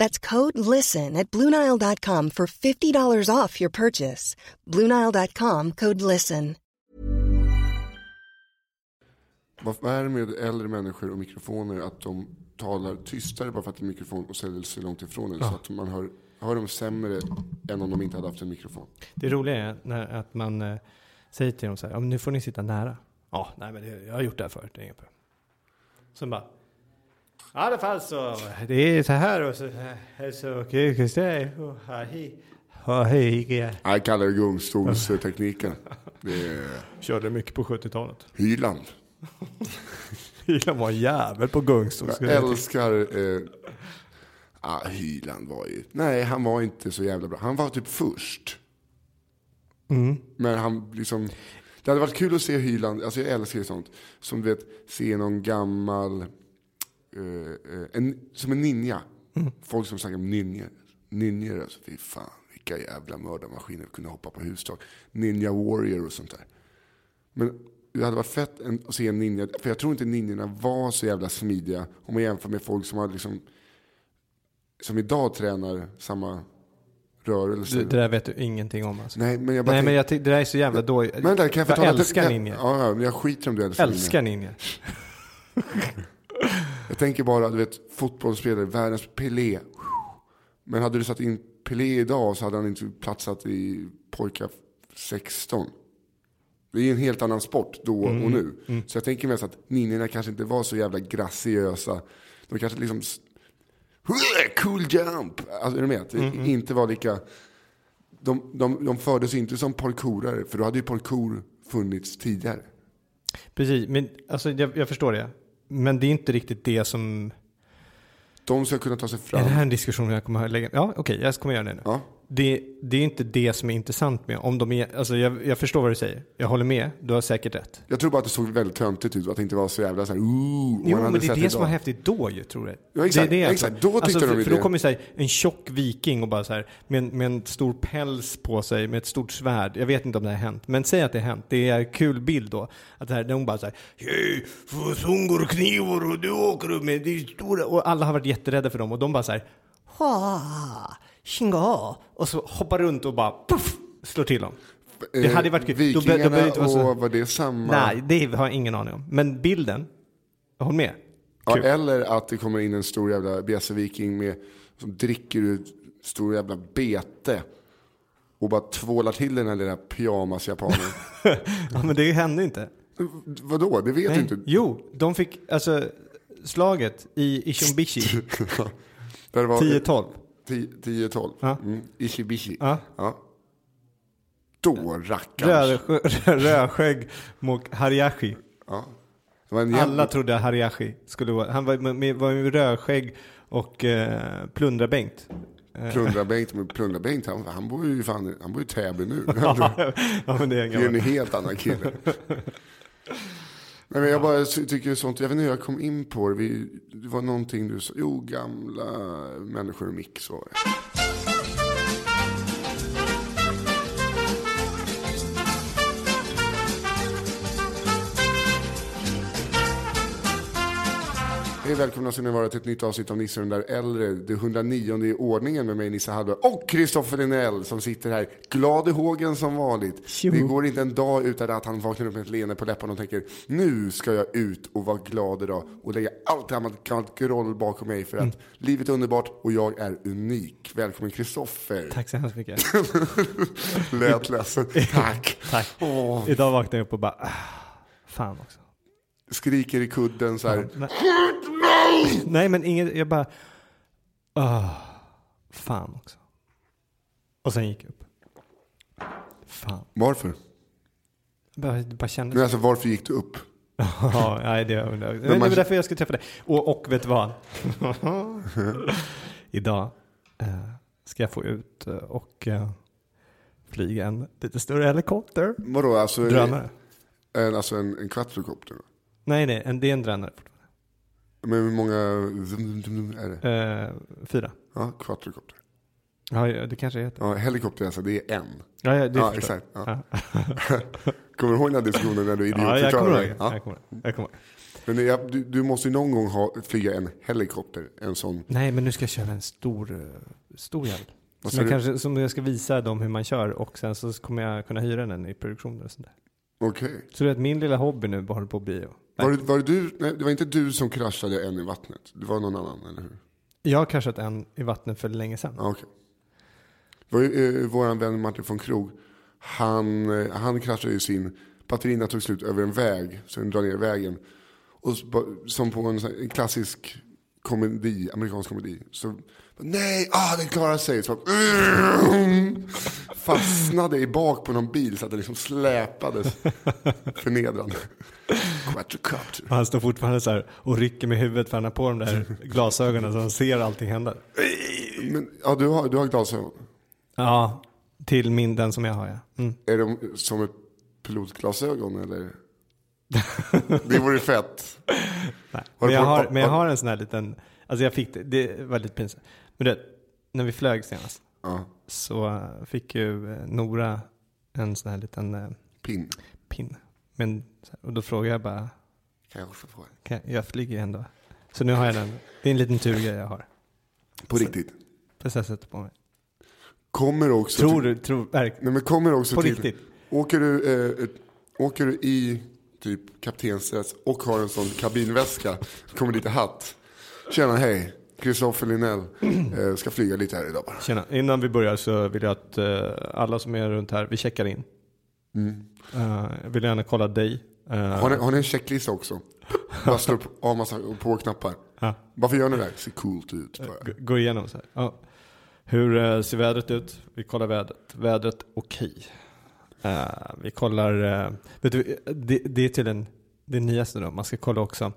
That's code LISTEN at Bluenile.com for $50 off your purchase. Bluenile.com code LISTEN. Vad är det med äldre människor och mikrofoner att de talar tystare bara för att det är en mikrofon och ställer sig långt ifrån en så att man hör, hör dem sämre än om de inte hade haft en mikrofon? Det roliga är när, att man eh, säger till dem så här, "Ja, nu får ni sitta nära. Ja, nej men det, jag har gjort det här förut, det är inget problem. Sen bara, i alla fall så, det är så här och så, här, så, så här, och hej, och hej, ja. Jag kallar det gungstolstekniken. Det Körde mycket på 70-talet. Hyland. Hyland var en jävel på gungstol. Jag älskar... Eh, ah, Hyland var ju... Nej, han var inte så jävla bra. Han var typ först. Mm. Men han liksom... Det hade varit kul att se Hyland, alltså jag älskar sånt. Som du vet, se någon gammal... eh, eh, en, som en ninja. Mm. Folk som snackar om ninjor. Ninjor alltså, fy fan. Vilka jävla mördarmaskiner kunde hoppa på hustak. Ninja warrior och sånt där. Men det hade varit fett en- att se en ninja, för jag tror inte ninjorna var så jävla smidiga om man jämför med folk som har liksom, som idag tränar samma rörelser. Det, det där vet du ingenting om alltså. Nej, men jag bara Nej men jag det där är så jävla dåligt. men där, kan jag, jag älskar ninja. Ja, ja, men jag skiter om du älskar, älskar ninja. tänker bara, du vet, fotbollsspelare, världens Pelé. Men hade du satt in Pelé idag så hade han inte platsat i pojkar 16. Det är en helt annan sport då Mm, och nu. Så jag tänker mest att ninjorna kanske inte var så jävla graciösa. De kanske liksom... Cool jump! Alltså är du med? Det Mm, inte var lika... De, de, de fördes inte som parkourare, för då hade ju parkour funnits tidigare. Precis, men alltså jag, jag förstår det. Men det är inte riktigt det som... De ska kunna ta sig Är fram. det här en diskussion jag kommer att lägga? Ja, okej, jag kommer göra det nu. Ja. Det, det är inte det som är intressant med om de är, alltså jag, jag förstår vad du säger. Jag håller med, du har säkert rätt. Jag tror bara att det såg väldigt töntigt ut att det inte var så jävla så här, ooh, om Jo, men det är det idag. som var häftigt då ju, tror jag. Ja, exakt, det är det, exakt. Då tyckte alltså, de för, för då kommer så här, en tjock viking och bara så här, med, en- med en stor päls på sig, med ett stort svärd. Jag vet inte om det har hänt, men säg att det har hänt. Det är en kul bild då. Att det här, de bara så här, hej, sungor knivar och du åker med det stora. Och alla har varit jätterädda för dem och de bara så här, ha, tjinga. Och så hoppar runt och bara, puff, slår till dem. Det Eh, hade varit kul. Då då Vikingarna behöver det inte vara så- och var det samma? Nej, det har jag ingen aning om. Men bilden, håll med. Ja, eller att det kommer in en stor jävla bjässe-viking med, som dricker ur stor jävla bete. Och bara tvålar till den här lilla pyjamas-japanen. Ja, men det hände inte. Vadå? Det vet du Nej. inte. Jo, de fick alltså slaget i var 10-12. 10-12. Ja. Mm. Ishibishi. Ja. Ja. Då rackarns. Röd- Rödskägg mot Hariashi. Ja. Alla trodde att Hariashi skulle vara, han var med, var med rödskägg och eh, plundra-Bengt. Eh, Plundra-Bengt, men Plundra-Bengt han, han bor ju fan, han bor i Täby nu. ja, men det är en Det är en helt annan kille. Nej, men jag bara tycker sånt, jag vet inte hur jag kom in på det. Vi, det var någonting du sa, jo gamla människor och mix var Hej välkomna ska ni vara till ett nytt avsnitt av Nisse den där äldre. Det 109 i ordningen med mig Nisse Hallberg och Kristoffer Linell som sitter här glad i hågen som vanligt. Tjo. Det går inte en dag utan att han vaknar upp med ett leende på läpparna och tänker nu ska jag ut och vara glad idag och lägga allt gammalt, groll bakom mig för att Mm. livet är underbart och jag är unik. Välkommen Kristoffer. Tack så hemskt mycket. Lät ledsen. Tack. Tack. Åh, Idag vaknade jag upp och bara, ah, fan också. skriker i kudden så här. Nej. Nej men inget, jag bara, ah, fan också. Och sen gick jag upp. Fan. Varför? Jag bara, bara kändes Men alltså varför gick du upp? Ja, nej, det, det, det, det var därför jag skulle träffa dig. Och, och vet du vad? Idag eh, ska jag få ut eh, och eh, flyga en lite större helikopter. Vadå, alltså? Drönare. En, alltså en, en quadrocopter? Nej, nej, en, det är en drönare. Men hur många är det? Eh, fyra. Ja, quadrocopter. Ja, ja, det kanske heter. Ja, helikopter alltså, det är en. Ja, ja, det Ja, exakt. Ja. Ja. Kommer du ihåg den här diskussionen när du Ja, idiotförklarade dig? Ja. Ja. Jag kommer ihåg. Jag kommer ihåg. Men jag, du, du måste ju någon gång ha, flyga en helikopter, en sån. Nej, men nu ska jag köra en stor, eh, stor jävel. Som jag, du? kanske, som jag ska visa dem hur man kör och sen så kommer jag kunna hyra den i produktioner och sånt där. Okej. Så det är att min lilla hobby nu bara håller på att bli... Var, det, var det du, nej, det var inte du som kraschade en i vattnet? Det var någon annan, eller hur? Jag har kraschat en i vattnet för länge sedan. Var ju eh, vår vän Martin von Krog. Han, eh, han kraschade ju sin, batterierna tog slut över en väg, så den drar ner vägen. Och som på en klassisk komedi, amerikansk komedi. Så, nej, ah, den klarar sig. Så, mm, fastnade i bak på någon bil så att den liksom släpades förnedrande. Quadrocopter. Han står fortfarande så här och rycker med huvudet för han har på de där glasögonen så han ser allting hända. Men, ja, du har, du har glasögon. Ja, till min, den som jag har ja. Mm. Är de som ett pilotglasögon eller? Det vore fett. Nej. Men jag, har, men jag har en sån här liten, alltså jag fick det, det var lite pinsamt. Men du vet, när vi flög senast Ja, så fick ju eh, Nora en sån här liten eh, pin. pin. Men, så och då frågade jag bara, Kan jag också få? kan jag, jag flyger ju ändå. Så nu har jag den, det är en liten turgrej jag har. På riktigt. Fast jag sätter på mig. Kommer också Tror till, du, tror, Nej men kommer också på till. riktigt. Åker du, eh, åker du i typ kaptensdress och har en sån kabinväska. Kommer lite hatt. Tjena hej. Kristoffer Linell. Eh, ska flyga lite här idag. Tjena, innan vi börjar så vill jag att eh, alla som är runt här, vi checkar in. Eh, jag vill gärna kolla dig. Har ni, har ni en checklista också? Bara slå upp av massa på knappar. Ja. Varför gör ni det här? Ser coolt ut. bara. Gå- igenom så här. Hur ser vädret ut? Vi kollar vädret. Vädret okej. Eh, vi kollar, eh, vet du, det, det är till den, det nyaste då. Man ska kolla också,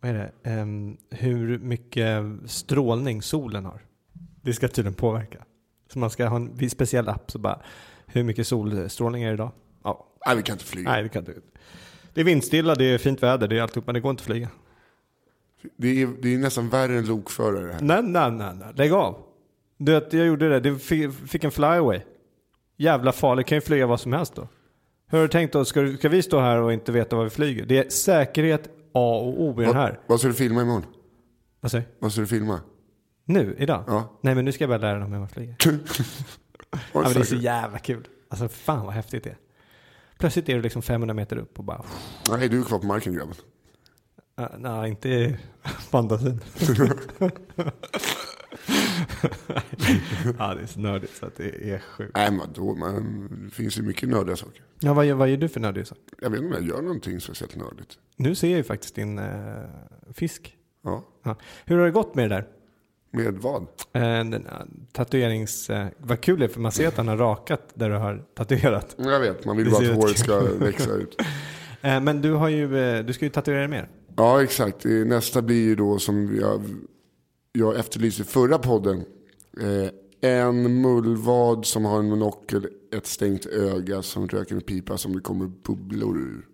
vad är det, Ehm, hur mycket strålning solen har. Det ska tydligen påverka. Så man ska ha en speciell app, så bara, hur mycket solstrålning är det idag? Ja, Nej vi kan inte flyga. nej det kan inte. Det är vindstilla, det är fint väder, det är alltihop, men det går inte att flyga. Det är, det är nästan värre än lokförare det här. Nej, nej, nej, nej. lägg av. Du jag gjorde det. Du fick, fick en flyaway. Jävla farligt, kan ju flyga vad som helst då. Hur har du tänkt då? Ska, ska vi stå här och inte veta vad vi flyger? Det är säkerhet A och O i den här. Vad ska du filma imorgon? Vad säger du? Vad ska du filma? Nu? Idag? Ja. Nej men nu ska jag bara lära dem hur man flyger. Ja, men det är så jävla kul. Alltså fan vad häftigt det är. Plötsligt är du liksom 500 meter upp och bara... Nej, du är kvar på marken grabben. Uh, nej, inte i fantasin. ja, det är så nördigt så att det är sjukt. Nej, men vadå? Man, det finns ju mycket nördiga saker. Ja, vad, gör- vad gör du för nördig sak? Jag vet inte om jag gör någonting speciellt nördigt. Nu ser jag ju faktiskt din eh, fisk. Ja, Ja. Hur har det gått med det där? med vad? Eh, den, tatuerings... Uh, vad kul det är för man ser att han har rakat där du har tatuerat. Jag vet, man vill bara att håret ska växa ut. Eh, men du har ju, eh, du ska ju tatuera mer. Ja, exakt. Eh, Nästa blir ju då som jag, jag efterlyste i förra podden. Eh, en mullvad som har en monokel, ett stängt öga som röker en pipa som det kommer bubblor ur.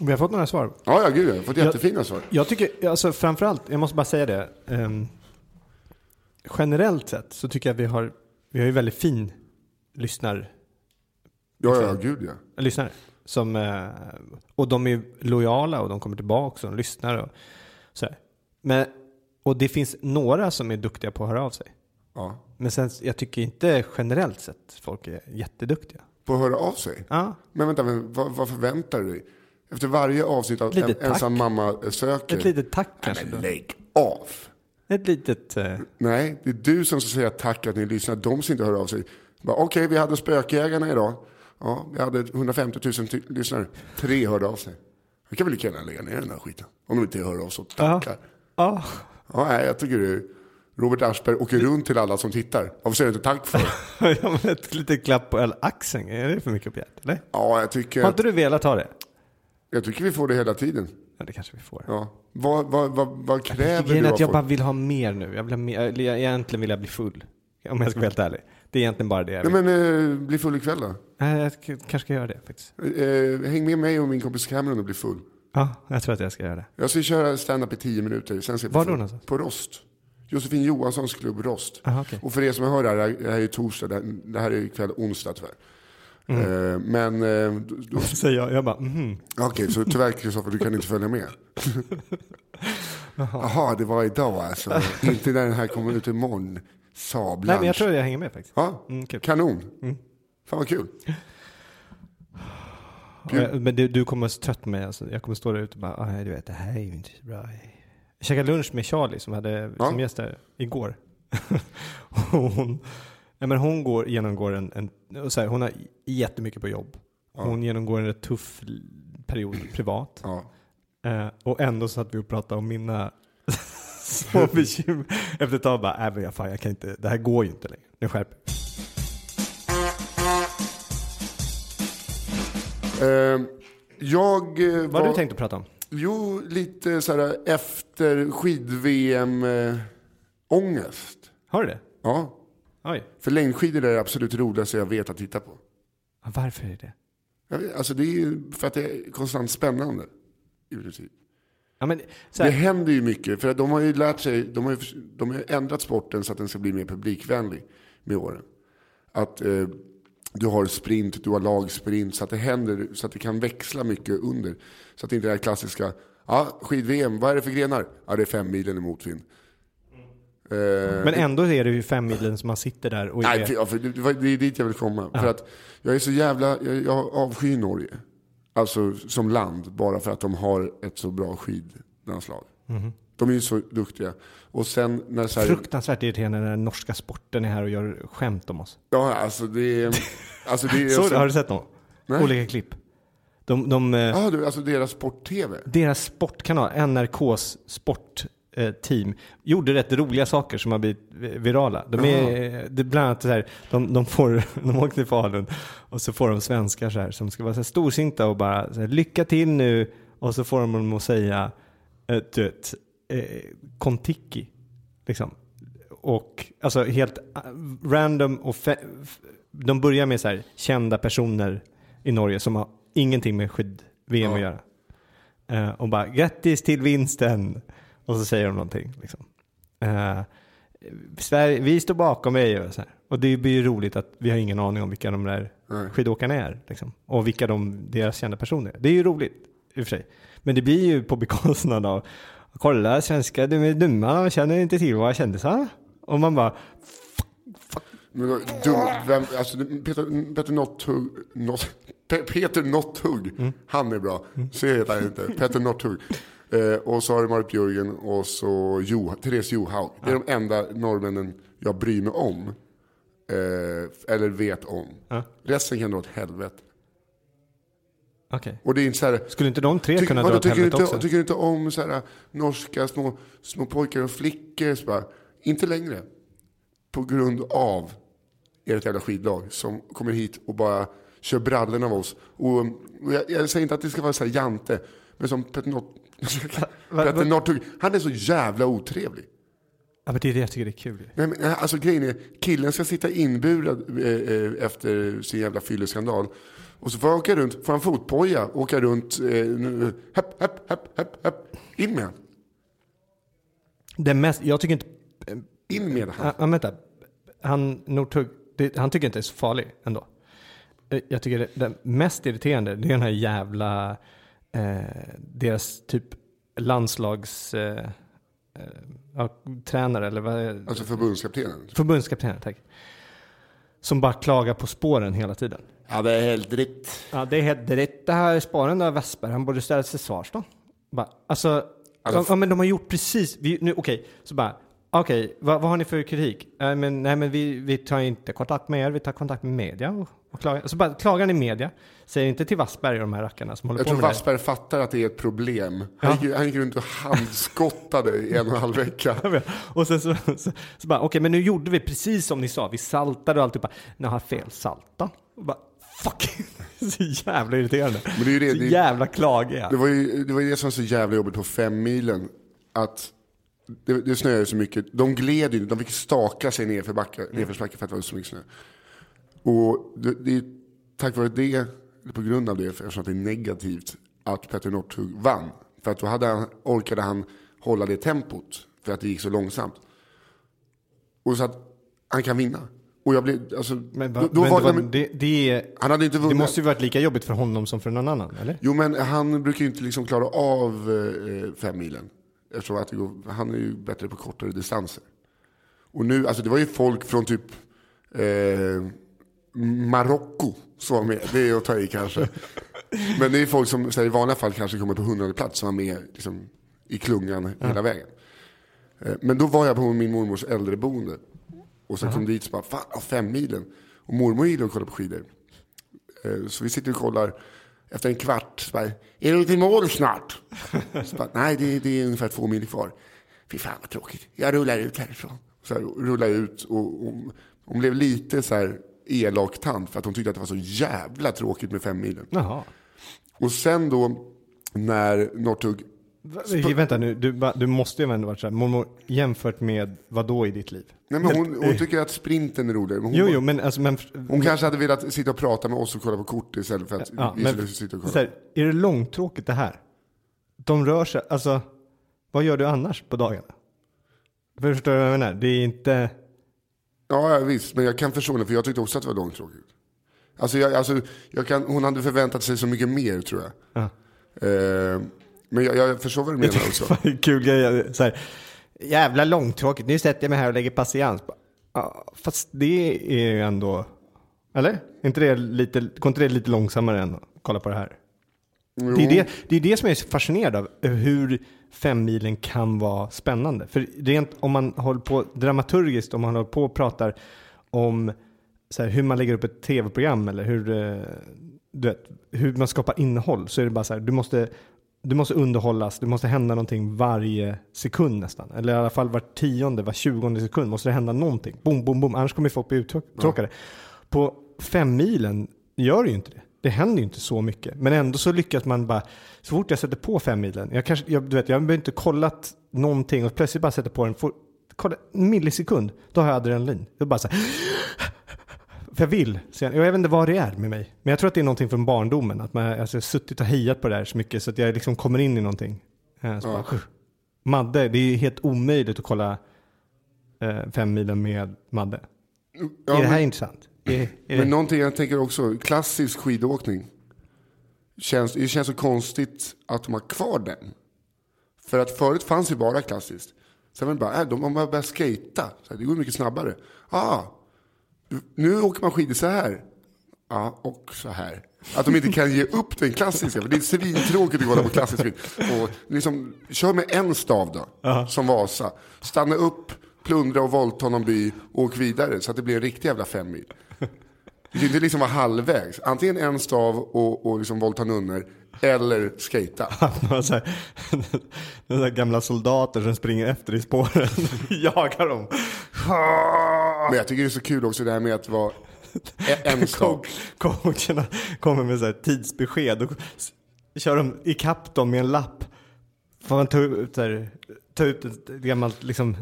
Vi har fått några svar. Ja, ja gud jag har fått jättefina svar. Jag tycker, alltså framförallt, jag måste bara säga det. ehm, generellt sett så tycker jag att vi har, vi har ju väldigt fin lyssnar, Ja, ja, gud ja. lyssnare. Som, eh, och de är lojala och de kommer tillbaka och de lyssnar. Och, så här. Men, och det finns några som är duktiga på att höra av sig. Ja. Men sen, jag tycker inte generellt sett folk är jätteduktiga. På att höra av sig? Ja, Men vänta, men vad, vad förväntar du dig? Efter varje avsnitt av en. Ensam mamma söker. ett litet tack Nej, kanske. men lägg av. Ett litet... Eh, Nej, det är du som ska säga tack att ni lyssnar. De som inte hör av sig. Okej, vi hade spökjägarna idag. Ja, vi hade 150 000 ty- lyssnare. Tre hörde av sig. Vi kan väl lika gärna lägga ner den här skiten. Om de inte hör av sig och tackar. ja. Ja, nej, jag tycker det. Robert Aschberg åker runt till alla som tittar. Varför säger du inte tack för? ja, men ett litet klapp på el- axeln, är det för mycket att begära? Eller? Ja, jag tycker, Har inte du velat ha det? jag tycker vi får det hela tiden. Ja, det kanske vi får. Ja. Vad, vad, vad, vad kräver Grejen du av att jag bara vill ha mer nu. Jag vill ha mer, jag- egentligen vill jag bli full. Om jag ska vara helt ärlig. Det är egentligen bara det jag vill. Nej, men eh, bli full ikväll då. Nej, jag kanske ska göra det faktiskt. Eh, häng med mig och min kompis Cameron och bli full. Ja, jag tror att jag ska göra det. Jag ska köra stand-up i tio minuter. Sen ska Var då någonstans? På Rost. Josefin Johanssons klubb Rost. Aha, okej. Och för er som hör det här, det här är torsdag, det här- det här är ikväll onsdag tyvärr. Mm. Eh, men, eh, då- då- Säger jag. Jag bara, mhm. okej, så tyvärr Kristoffer, du kan inte följa med. Jaha, det var idag alltså. inte när den här kommer ut imorgon. Saab Nej, men jag tror att jag hänger med faktiskt. Ja, Mm, kul. kanon. Fan vad kul. Jag- Men du, du kommer trött på mig. Alltså. Jag kommer stå där ute och bara, "Ah, du vet, det här är ju inte så bra. Jag käkade lunch med Charlie som hade Ja. som gäst där igår. hon, nej, men hon går, genomgår en, en så här, hon har jättemycket på jobb. Hon genomgår en rätt tuff period privat. Ja. Eh, och ändå satt vi och pratade om mina små bekymmer. Efter ett tag bara, äh, men jag, fan, jag kan inte, det här går ju inte längre. Nu skärper jag eh, Vad var... har du tänkt att prata om? Jo, lite sådär efter skid-VM-ångest. Har du det? ja, Oj. för längdskidor är det absolut roligaste jag vet att titta på. Varför är det? Vet, Alltså det är för att det är konstant spännande. I princip. Ja, men, så Det här, händer ju mycket, för de har ju lärt sig, de har ju, de har ändrat sporten så att den ska bli mer publikvänlig med åren. Att eh, du har sprint, du har lagsprint, så att det händer, så att det kan växla mycket under. Så att det inte är det här klassiska, ja, skid-VM, vad är det för grenar? Ja, det är fem milen i motvind. Eh, men ändå är det ju fem milen som man sitter där och Nej, är... för, ja, för det, är dit jag vill komma. För att jag är så jävla, jag, jag avskyr Norge. Alltså som land, bara för att de har ett så bra skidlandslag. De är ju så duktiga. Och sen när så här, Fruktansvärt irriterande när den norska sporten är här och gör skämt om oss. Ja, alltså det är... Alltså det är Så, alltså, har du sett dem? Nej. Olika klipp. De, de, eh, ja, du, alltså deras sport-tv. Deras sportkanal, NRKs sportteam, gjorde rätt roliga saker som har blivit virala. De är, det är bland annat så här, de, de, får, de åker till Falun och så får de svenskar så här, som ska vara så här storsinta och bara så här, lycka till nu och så får de dem att säga eh, du vet, eh, Kontiki. Liksom. Och alltså helt eh, random och de börjar med så här kända personer i Norge som har ingenting med skid-VM Ja. att göra. Eh, och bara grattis till vinsten. Och så säger de någonting. Liksom. Eh, Sverige, vi står bakom dig. Och, så här. och det blir ju roligt att vi har ingen aning om vilka de där skidåkarna är. Liksom. Och vilka de, deras kända personer är. Det är ju roligt i och för sig. Men det blir ju på bekostnad av Kolla svenskar, de är dumma och känner inte till våra kändisar. Och man bara, Men, då- dum, vem, alltså, Peter, Peter Notthugg, Not, Pe- Peter Notthugg, Mm. han är bra. Så heter han inte. Peter Notthugg. Eh, och så har du Marit Björgen och så jo, Therese Johaug. Det är de enda norrmännen jag bryr mig om. Eh, eller vet om. Ja. Resten kan dra åt helvete. Okej. Och det är inte så här, Skulle inte de tre Tyck- kunna dra åt tycker, du helvete inte, också? tycker du inte om så här, norska små, små pojkar och flickor? Så bara, inte längre. På grund av ert jävla skidlag som kommer hit och bara kör brallorna av oss. Och, och jag, jag säger inte att det ska vara så här jante, men som Petter Northug, han är så jävla otrevlig. Ja, men det är det jag tycker det är kul. Nej, men, alltså grejen är, killen ska sitta inburad eh, eh, efter sin jävla fylleskandal. Och så får han åka runt, får han fotboja, åka runt, eh, hepp, hepp, hepp, hepp, hepp. In med han. Det mest, jag tycker inte... In med han. Ja, vänta. Han, Northug, det, han tycker inte det är så farlig ändå. Eh, Jag tycker det, det mest irriterande det är den här jävla, eh, deras typ landslags, eh, eh, ja, tränare eller vad Alltså förbundskaptenen. Förbundskapten, tack. Som bara klagar på spåren hela tiden. Ja, det är helt rätt. Ja, det är helt rätt. Det här spåren av Vesper, han borde ställas till svars då. Bara, alltså, Alltså, de, ja, men de har gjort precis, vi, nu, okej, så bara, okej, vad, vad har ni för kritik? Äh, men, nej, men vi, vi tar inte kontakt med er, vi tar kontakt med media och, och klagar. Så bara klagar ni media, säger inte till Wassberg och de här rackarna som håller Jag på tror med det. Wassberg fattar att det är ett problem. Han, Ja. gick, han gick runt och handskottade i en och en halv vecka. Jag. Och sen så, så, så bara, okej, men nu gjorde vi precis som ni sa. Vi saltade och alltihopa. Ni har fel salta. Och bara, fuck. Så jävla irriterande. Men det är ju det, så det- jävla klagiga. Det var ju det, var ju det som var så jävla jobbigt på fem milen. Att det, det snöade så mycket. De gled ju, de fick staka sig ner för backar, Mm. för att det var så mycket snö. Och det, det är tack vare det, eller på grund av det, för eftersom att det är negativt, att Petter Northug vann. För att då hade han, orkade han hålla det tempot, för att det gick så långsamt. Och så att han kan vinna. Och jag blev, alltså, Men, va, då, men var, det, var, nej, men, det, det, han hade inte det måste ju varit lika jobbigt för honom som för någon annan, eller? Jo, men han brukar ju inte liksom klara av eh, fem milen. Eftersom att går, han är ju bättre på kortare distanser. Och nu, alltså det var ju folk från typ eh, Marocko som var med. Det är att ta i kanske. Men det är folk som här, i vanliga fall kanske kommer på hundrade plats som var med liksom, i klungan hela vägen. Eh, men då var jag på min mormors äldreboende. Och så kom dit och bara, fan, fem milen. Och mormor gillar att kolla på skidor. Eh, Så vi sitter och kollar. Efter en kvart, så bara, är du till mål snart? Så bara, Nej, det, det är ungefär två mil kvar. Fy fan vad tråkigt. Jag rullar ut härifrån. Så här, rullar ut och hon, hon blev lite så här elak tant för att hon tyckte att det var så jävla tråkigt med fem milen. Jaha. Och sen då när Northug, Va- Vänta nu, du, du måste ju ändå varit så här, mormor, jämfört med vad då i ditt liv? nej men hon, hon tycker att sprinten är roligare. Men hon, Jo, jo, men alltså, men, hon kanske hade velat sitta och prata med oss och kolla på kort istället för att ja, vi men skulle sitta och kolla. här, är det långtråkigt det här? De rör sig, alltså, vad gör du annars på dagarna? Förstår du vad jag menar? Det är inte... Ja, ja, visst. Men jag kan förstå det, för jag tyckte också att det var långtråkigt. Alltså, jag, alltså, jag kan, hon hade förväntat sig så mycket mer, tror jag. Ja. Eh, men jag, jag förstår vad du menar också. Kul grej. Så här, jävla långtråkigt. Nu sätter jag mig här och lägger patiens. Fast det är ju ändå... Eller? Inte det lite, går inte det lite långsammare än att kolla på det här? Det är det, det är det som jag är så fascinerad av. Hur femmilen kan vara spännande. För rent om man håller på dramaturgiskt, om man håller på och pratar om så här, hur man lägger upp ett tv-program eller hur, eh, du vet, hur man skapar innehåll så är det bara så här, du måste, du måste underhållas, det måste hända någonting varje sekund nästan. Eller i alla fall var tionde, var tjugonde sekund måste det hända någonting. Boom, boom, boom, annars kommer folk bli uttråkade. På fem milen gör det ju inte det. Det händer ju inte så mycket. Men ändå så lyckas man bara, så fort jag sätter på fem milen, jag kanske, jag, du vet, jag har inte kollat någonting och plötsligt bara sätter på den, får, kolla, en millisekund, då har jag adrenalin. Är bara så här, för jag vill. Jag, vet inte vad det är med mig. Men jag tror att det är någonting från barndomen. Att man alltså, jag har suttit och hejat på det här så mycket så att jag liksom kommer in i någonting. Eh, Så bara, Madde, det är helt omöjligt att kolla eh, fem milen med Madde. Ja, är det här men, intressant? Är, är men det, någonting jag tänker också, klassisk skidåkning. Känns, det känns så konstigt att de har kvar den. För att förut fanns ju bara klassiskt. Sen var det bara, äh, de har bara börjat här, det går mycket snabbare. Ah, nu åker man skidor så här. Ja, och så här. Att de inte kan ge upp den klassiska. För det är svintråkigt att kolla på klassisk skid. Och liksom, kör med en stav då, som Vasa. Stanna upp, plundra och våldta någon by och åk vidare. Så att det blir en riktig jävla fem mil. Det kan inte liksom vara halvvägs. Antingen en stav och, och liksom våldta nunnor. Eller så här, några gamla soldater som springer efter i spåren. Jagar dem. Men jag tycker det är så kul också det här med att vara en- en. Co- Coacherna kommer med så här tidsbesked och kör de ikapp dem med en lapp. Får man ta ut, här, ta ut ett gammalt liksom,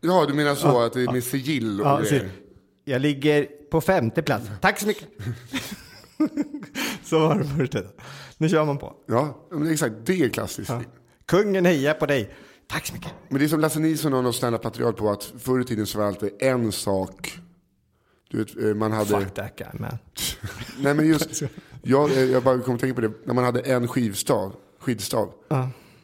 Ja, du menar så att det är med sigill och ja, grejer. jag ligger på femte plats. Tack så mycket. så var det tiden. Nu kör man på. Ja, men exakt. Det är klassiskt. Kungen hejar på dig. Tack så mycket. Men det är som Lasse Nilsson har något standup-material på att förr i tiden så var det alltid en sak. Du vet, eh, man hade... Fuck that guy man. Nej men just, jag, eh, jag bara kom att tänka på det. När man hade en skivstav, skidstav.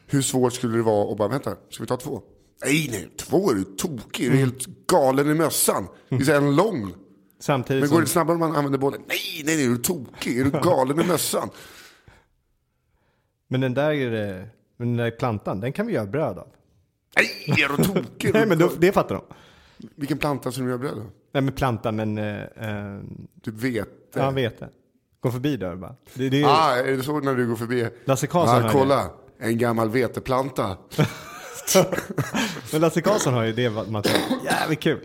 Hur svårt skulle det vara att bara, vänta, ska vi ta två? Nej, nej, två är du tokig. Är du helt galen i mössan? Det är en lång. Samtidigt Men går det snabbare om man använder båda? Nej, nej, nej, är du tokig? Är du galen i mössan? Men den där, det- men den där plantan, den kan vi göra bröd av. Nej, är du tokig? Nej, men då, det fattar de. Vilken planta som du gör bröd av? Nej, men plantan, men... Eh, eh, Typ vete? ja, han vet det. Gå förbi där bara. Det, det är, Ah, är det så när du går förbi? Lasse Karlsson ah, kolla, en gammal veteplanta. Men Lasse Karlsson har ju det materialet. Jävligt kul.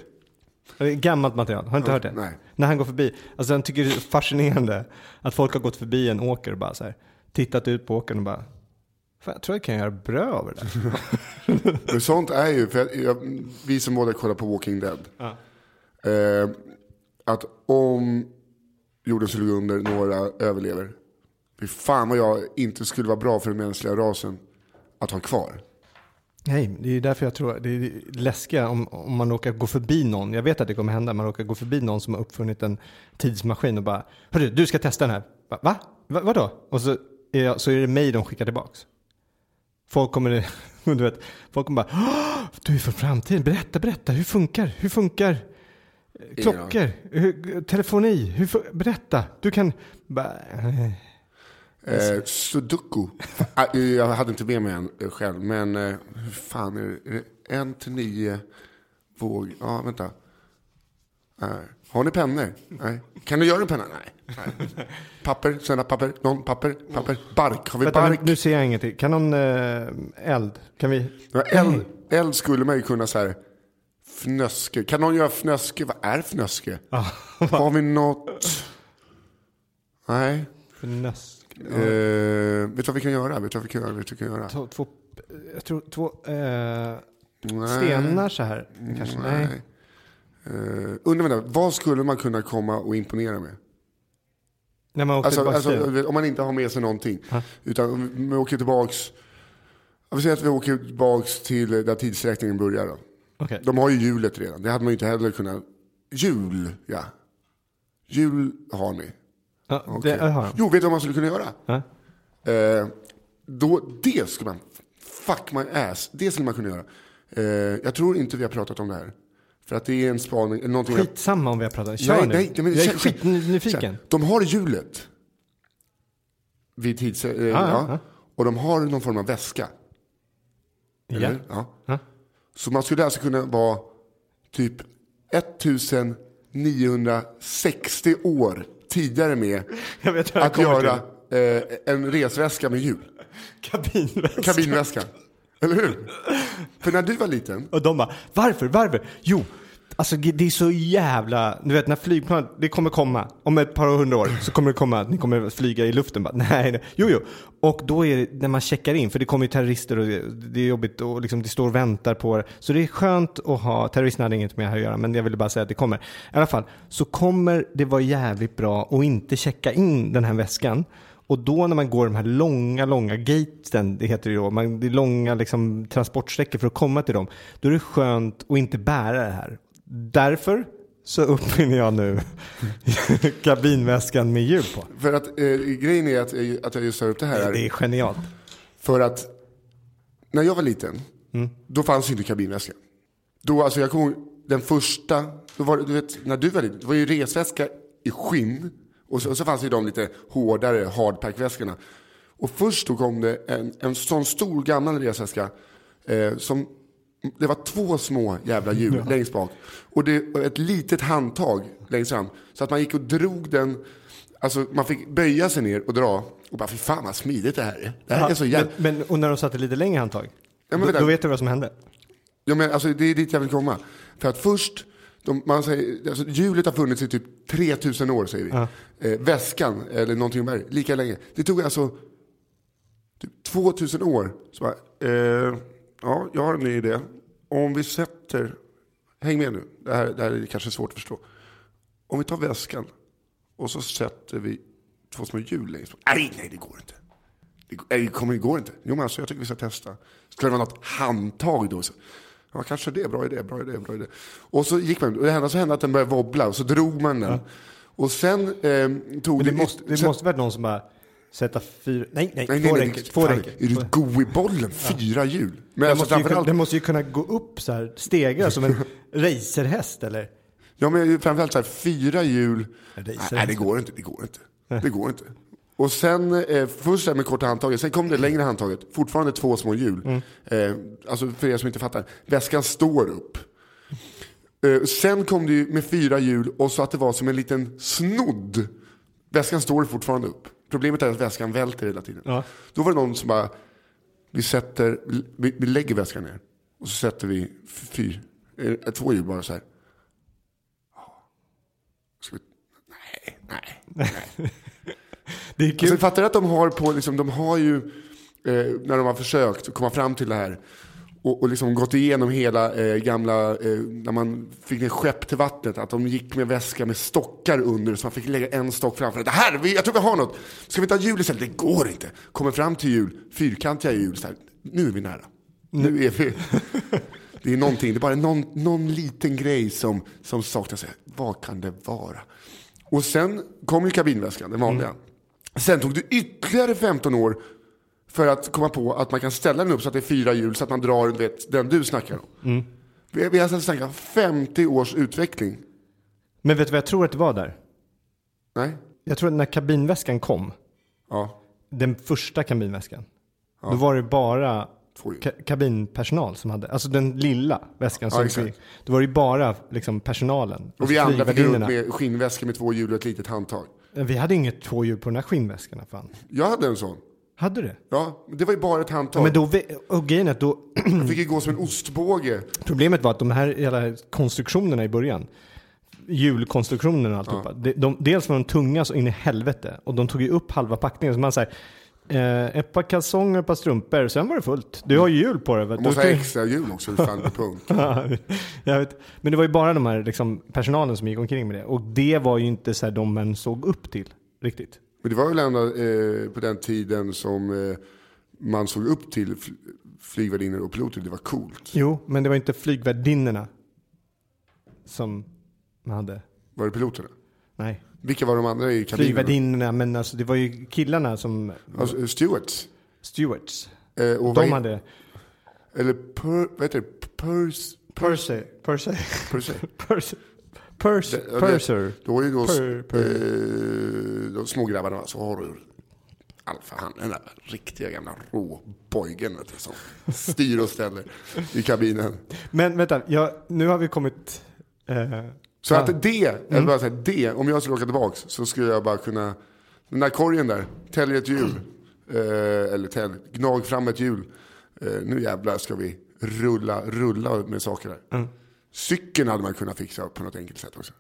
Det gammalt material. Har du inte hört det? nej. När han går förbi. Alltså han tycker det är fascinerande att folk har gått förbi en åker och bara så här, tittat ut på åkern och bara Fan, jag tror jag kan göra bröd av det där. Men sånt är ju, för jag, jag, vi som båda kollar på Walking Dead. Ja. Eh, att om jorden skulle gå under, några överlever. Fy fan vad jag inte skulle vara bra för den mänskliga rasen att ha kvar. Nej, det är därför jag tror det är läskiga om, om man råkar gå förbi någon. Jag vet att det kommer hända. Man råkar gå förbi någon som har uppfunnit en tidsmaskin och bara Hörru, du ska testa den här. Va? Va? Va? Vadå? Och så jag, så är det mig de skickar tillbaks. Folk kommer, du vet, folk kommer bara "Åh, Du är från framtiden. Berätta, berätta. Hur funkar? Hur funkar klockor? Hur, telefoni? Hur, fun- berätta. Du kan... Bara, eh, Eh, sudoku. Ah, jag hade inte med mig en eh, själv, men eh, hur fan är det? En till nio våg? Ja, vänta. Har ni pennor? Nej. Kan du göra en penna? Nej. Nej. Papper, sända papper, någon papper, papper. Bark, har vi vänta, bark? nu ser jag ingenting. Kan någon eh, eld? Kan vi... Ja, eld, eld skulle man ju kunna så här fnöske. Kan någon göra fnöske? Vad är fnöske? Har vi något? Nej. Nös. Eh, vet du vad vi kan göra? Vet du vad vi kan göra? Vet du vad vi kan göra? Två, två, jag tror två eh, Nej. stenar så här. Kanske. Nej. Uh, undrar vänta, vad skulle man kunna komma och imponera med? När man åkte Alltså, alltså, om man inte har med sig någonting. Utan om vi åker tillbaks. Jag vill säga att vi åker tillbaks till där tidsräkningen börjar. Då. Okej. De har ju hjulet redan. Det hade man ju inte heller kunnat. Jul, ja. Jul har ni. Ja, Okej. det har. Jo, vet du vad man skulle kunna göra? Ja. Eh, då, det skulle man, fuck my ass, det skulle man kunna göra. Eh, jag tror inte vi har pratat om det här. För att det är en spaning, någonting. Skitsamma om vi har pratat. Kör Nej, nu. nej, men jag är skitnyfiken. De har hjulet. Vid tids... Eh, ja, ja, ja. Och de har någon form av väska. Eller? Ja. Ja. Så man skulle alltså kunna vara typ 1960 år tidigare med vet att göra eh, en resväska med hjul. Kabinväska. Kabinväska. Eller hur? För när du var liten, Och de bara, varför, varför? Jo, alltså det är så jävla, du vet när flygplan, det kommer komma, om ett par hundra år så kommer det komma att ni kommer flyga i luften. Bara, nej, nej, jo, jo. Och då är det när man checkar in, för det kommer ju terrorister och det, det är jobbigt och liksom det står och väntar på det. Så det är skönt att ha, terroristerna hade inget med det här att göra, men jag ville bara säga att det kommer. I alla fall, så kommer det vara jävligt bra att inte checka in den här väskan. Och då när man går de här långa, långa gaten, det heter det ju då, man, det är långa liksom, transportsträckor för att komma till dem, då är det skönt att inte bära det här. Därför så uppfinner jag nu kabinväskan med hjul på. för att eh, grejen är att, eh, att jag just tar upp det här. Det är genialt. För att när jag var liten, Mm. då fanns ju inte kabinväska. Då, alltså jag kommer den första, då var du vet, när du var liten, det var ju resväska i skinn. Och så, och så fanns ju de lite hårdare hardpackväskorna. Och först då kom det en, en sån stor gammal resväska eh, som det var två små jävla hjul längst bak. Och det, ett litet handtag längst fram. Så att man gick och drog den, alltså man fick böja sig ner och dra. Och bara, fy fan vad smidigt det här är. Det här är så jävla... men, men, och när de satte lite längre handtag, men då, då vet du vad som hände? Ja, men alltså, det är dit jag vill komma. För att först, de, man säger, alltså, hjulet har funnits i typ 3000 år säger vi. Eh, väskan, eller någonting där, lika länge. Det tog alltså typ 2000 år. Så bara, eh, ja, jag har en ny idé. Om vi sätter, häng med nu, det här, det här är kanske svårt att förstå. Om vi tar väskan och så sätter vi två små hjul längst. Nej, nej, det går inte. Det, nej, det kommer, det går inte. Jo, men alltså, jag tycker vi ska testa. Ska det vara något handtag då? Så, ja, kanske det. Bra idé, bra idé, bra idé. Och så gick man, och det hände, så hände att den började wobbla och så drog man den. Och sen eh, tog Men det måste, det sen, måste varit någon som bara, Sätta fyra... Nej, nej, Nej, två nej, räcker. Två fan, räcker. Är du go i bollen? Fyra hjul. Men Den alltså måste, ju, framförallt, den måste ju kunna gå upp så här, stegar som en racerhäst eller? ja, men framförallt så här, fyra hjul. Ja, Nej, det går inte. Det går inte. Det går inte. Och sen, eh, först med korta handtaget, sen kom det längre handtaget. Fortfarande två små hjul. Mm. Eh, alltså för er som inte fattar, väskan står upp. Eh, sen kom det ju med fyra hjul och så att det var som en liten snodd. Väskan står fortfarande upp. Problemet är att väskan välter hela tiden. Ja. Då var det någon som bara, vi, sätter, vi, vi lägger väskan ner. Och så sätter vi fyr, eh, två hjul bara så här. Ska vi, nej, nej. Det är Alltså, kul. jag fattar att de har på, liksom, de har ju, eh, när de har försökt komma fram till det här och, och liksom gått igenom hela eh, gamla, eh, när man fick ner skepp till vattnet, att de gick med väska med stockar under så man fick lägga en stock framför. Det här, jag tror vi har något. Ska vi ta hjul istället? Det går inte. Kommer fram till hjul, fyrkantiga hjul, så här, nu är vi nära. Nu är vi. Det är någonting, det är bara någon, någon liten grej som, som saknas. Vad kan det vara? Och sen kom ju kabinväskan, den vanliga. Sen tog det ytterligare 15 år för att komma på att man kan ställa den upp så att det är fyra hjul så att man drar vet, den du snackar om. Vi, vi har alltså snackat 50 års utveckling. Men vet du vad jag tror att det var där? Nej? Jag tror att när kabinväskan kom, Ja, den första kabinväskan, då var det bara ka- kabinpersonal som hade, alltså den lilla väskan som exakt. vi, då var det ju bara liksom personalen. Och vi andra fick runt med skinnväskor med två hjul och ett litet handtag. Vi hade inget två hjul på den här skinnväskorna fan. Jag hade en sån. Hade du? Ja, det var ju bara ett handtag. Ja, men då, och grejen är att då, Jag fick ju gå som en ostbåge. problemet var att de här hela konstruktionerna i början, hjulkonstruktionerna och alltihopa, de, de, dels var de tunga så in i helvete och de tog ju upp halva packningen. Så man säger eh, ett par kalsonger, ett par strumpor, sen var det fullt. Du har ju hjul på dig. Man du. måste ha extra hjul också, hur fan det är punk. Ja, jag vet. Men det var ju bara de här liksom, personalen som gick omkring med det. Och det var ju inte så här de man såg upp till riktigt. Men det var väl ändå eh, på den tiden som eh, man såg upp till fl- flygvärdinnor och piloter. Det var coolt. Jo, men det var inte flygvärdinnorna som man hade. Var det piloterna? Nej, Vilka var de andra i kabinen? flygvärdinnorna, men alltså det var ju killarna som Alltså, stewards. stewards. Eh, och De hade Eller per, vad heter det? Purs, Percy, Percy, Percy. Percy, Percy, Det- Purser. Då ju då Per- per- Eh, de små grabbarna. Så har du Alfa, han den där riktiga gamla råbojgen som styr och ställer i kabinen. Men vänta, jag, nu har vi kommit... Eh, Så Ah. att det, jag vill bara säga det, om jag skulle åka tillbaks så skulle jag bara kunna, den där korgen där, tälj ett hjul. Eh, eller tälj, gnag fram ett hjul. Eh, nu jävlar ska vi rulla, rulla med saker där. Cykeln hade man kunnat fixa på något enkelt sätt också.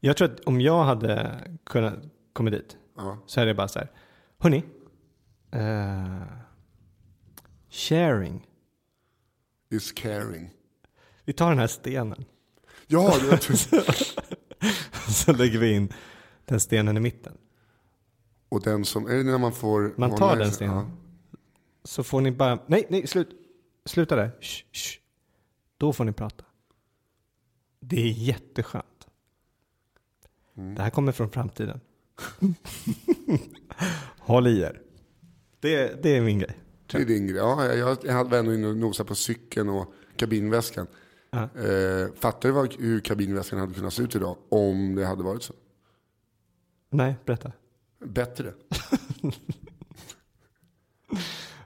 jag tror att om jag hade kunnat komma dit Ja. så hade jag bara så här. Hörni. Eh, sharing. Is caring. Vi tar den här stenen. Ja, det Så lägger vi in den stenen i mitten. Och den som, är det när man får... Man tar den stenen. Ja. Så får ni bara, nej, nej, slut. Sluta där. Shh, shh. Då får ni prata. Det är jätteskönt. Mm. Det här kommer från framtiden. Håll i er. Det, det är min grej. Det är din grej. Ja, jag, jag, hade ändå inne och nosade på cykeln och kabinväskan. Ja. Eh, fattar du vad, hur kabinväskan hade kunnat se ut idag om det hade varit så? Nej, berätta. Bättre.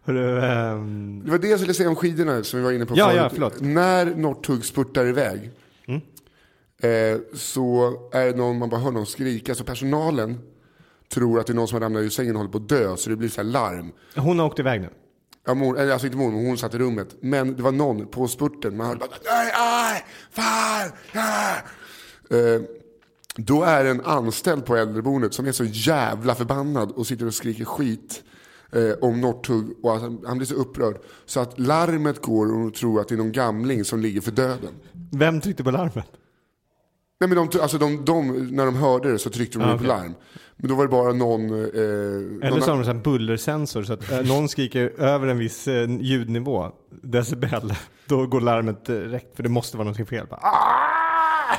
Hörru, ehm, Det var det jag skulle säga om skidorna som vi var inne på Ja, förut. ja, förlåt. När Northug spurtar iväg. Eh, så är det någon, man bara hör någon skrika. Så personalen tror att det är någon som har ramlat ur sängen och håller på att dö. Så det blir så här larm. hon har åkt iväg nu. Ja, mor, eller alltså inte mor, men hon satt i rummet. Men det var någon på spurten. Man hörde bara nej, nej, fan, ja. eh, Då är det en anställd på äldreboendet som är så jävla förbannad och sitter och skriker skit eh, om Northug. Och alltså, han blir så upprörd. Så att larmet går och hon tror att det är någon gamling som ligger för döden. Vem tryckte på larmet? Nej, men de, alltså de, de, när de hörde det så tryckte de Ah, på okej. larm. Men då var det bara någon... Eh, Eller någon så har de en bullersensor så att eh, någon skriker över en viss eh, ljudnivå, decibel, då går larmet direkt för det måste vara någonting fel. Bara, "Ah!"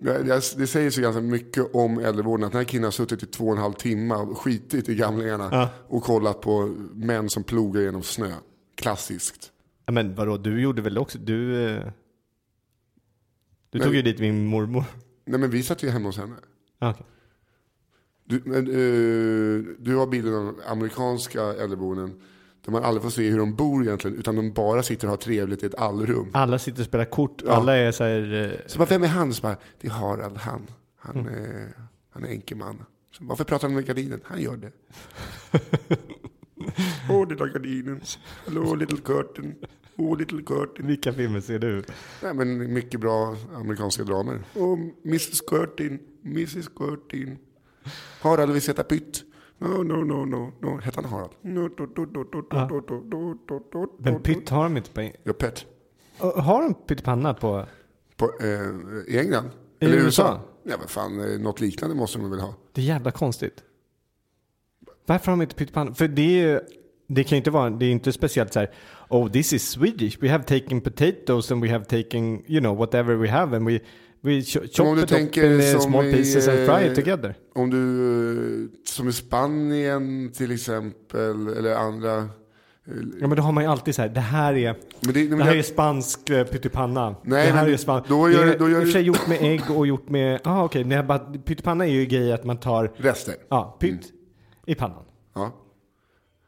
Det säger så ganska mycket om äldrevården att den här killen har suttit i två och en halv timme och skitit i gamlingarna Ja. och kollat på män som plogar genom snö. Klassiskt. Ja, men vadå, du gjorde väl också, du... eh, Du Nej. tog ju dit min mormor. Nej men vi satt ju hemma hos henne. Ah, okej. Du, men, eh, du har bilden av amerikanska äldreboenden där man aldrig får se hur de bor egentligen utan de bara sitter och har trevligt i ett allrum. Alla sitter och spelar kort, Ja. alla är så här... eh, Så bara, vem är han? Så bara, det är Harald, han. Han, är, han är enkeman. Så, varför pratar han med gardinen? Han gör det. Åh, lilla gardinen. Hallå, little curtain. Åh, little curtain. Vilka filmer ser du? Nej, men mycket bra amerikanska dramer. Åh, Mrs Curtin, Mrs Curtin. Harald vill sätta pytt. No, no, no, no, no. Hette han Harald? No, do, do, do, do, do, do, do, do, do, do, Men pytt har de inte på... Ja, Pet. Oh, Har de pyttipanna på... På, eh, I England? I Eller USA? USA? Ja, vad fan, eh, något liknande måste de väl ha. Det är jävla konstigt. Varför har de inte pyttipanna? För det är ju... Det kan ju inte vara... Det är inte speciellt så här... Oh, this is Swedish. We have taken potatoes and we have taken, you know, whatever we have and we... We ch- chop om du it up in small i, pieces and fry eh, it together. Om du, eh, som i Spanien till exempel, eller andra. eh, Ja men då har man ju alltid så här, det här är, det, men det här det- är spansk eh, pyttipanna. Nej, det här men är spansk. då det gör är du- då gör i och för sig gjort med ägg och gjort med, ah okej, okay. bara, pyttipanna är ju grej att man tar, Rester. ja, pytt i pannan. Ja.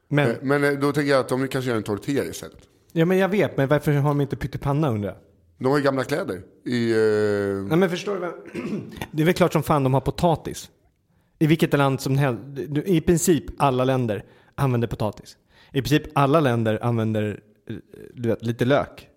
Men, Eh, Men eh, då tänker jag att de kanske gör en tortilla istället. ja men jag vet, men varför har de inte pyttipanna undrar jag? De har ju gamla kläder. I, eh, Nej men förstår du vad? Det är väl klart som fan de har potatis. I vilket land som helst. I princip alla länder använder potatis. I princip alla länder använder du vet, lite lök.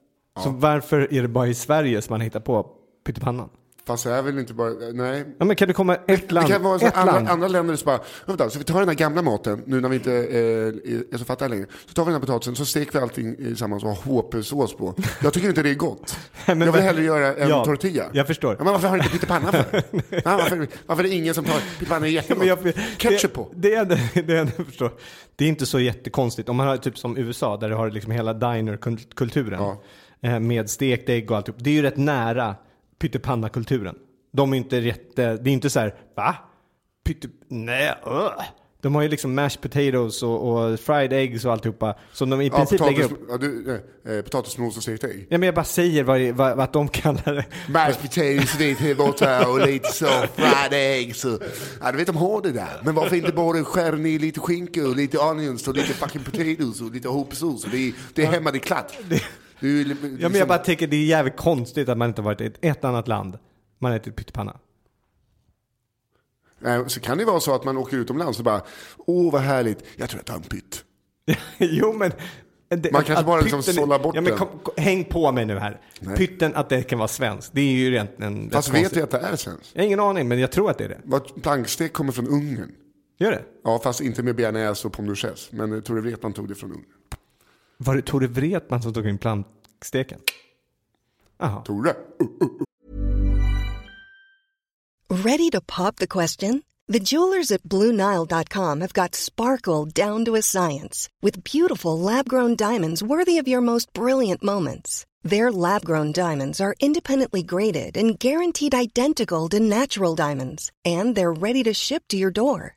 Så varför är det bara i Sverige som man hittar på pyttipannan? Fast det är väl inte bara, nej. Ja men kan det komma ett land? Det kan vara så ett andra, land. andra länder som bara, vänta, så vi tar den här gamla maten, nu när vi inte eh, är så fattiga längre. Så tar vi den här potatisen, så steker vi allting tillsammans och har HP-sås på. Jag tycker inte det är gott. men jag vill hellre göra en Ja, tortilla. jag förstår. Ja, men varför har du inte pyttipanna för? ja, varför, varför är det ingen som tar pyttipanna är jättegott? Jag- Ketchup på. Det, är det, det, det, jag förstår. det är inte så jättekonstigt. Om man har typ som USA där du har liksom hela diner-kulturen. Ja. eh, Med stekt ägg och allt. Det är ju rätt nära pyttipanna-kulturen. De är inte rätt, eh, det är inte så här, va? Pytte, nej, öh. De har ju liksom mashed potatoes och, och fried eggs och alltihopa. Som de i Ja, princip lägger potatis, upp. ja, du, eh, potatismos och stekt ägg. Ja men jag bara säger vad, vad, vad de kallar det. Mashed potatoes, lite borta och lite så, fried eggs. Och, ja, du vet de har det där. Men varför inte bara skära ner lite skinka och lite onions och lite fucking potatoes och lite hopsås. Det det är hemma, det är klart. Det är, ju li- Ja men liksom- jag bara tänker det är jävligt konstigt att man inte varit i ett, ett annat land. Man ätit pyttipanna. Nej, Så kan det vara så att man åker utomlands och bara, åh vad härligt, jag tror jag tar en pytt. jo men... det- Man kanske bara liksom sållar bort ja, men den. kom, kom, Häng på mig nu här. Pytten att det kan vara svenskt. Det är ju egentligen Fast rätt vet jag att det är svenskt? Jag har ingen aning men jag tror att det är det. Plankstek kommer från Ungern. Gör det? Ja, fast inte med bearnaise och pommes. Men jag tror Wretman tog det från Ungern. Var det Tore Wretman som tog in planksteken? Jaha. Tore? Ready to pop the question? The jewelers at BlueNile.com have got sparkle down to a science with beautiful lab grown diamonds worthy of your most brilliant moments. Their lab grown diamonds are independently graded and guaranteed identical to natural diamonds, and they're ready to ship to your door.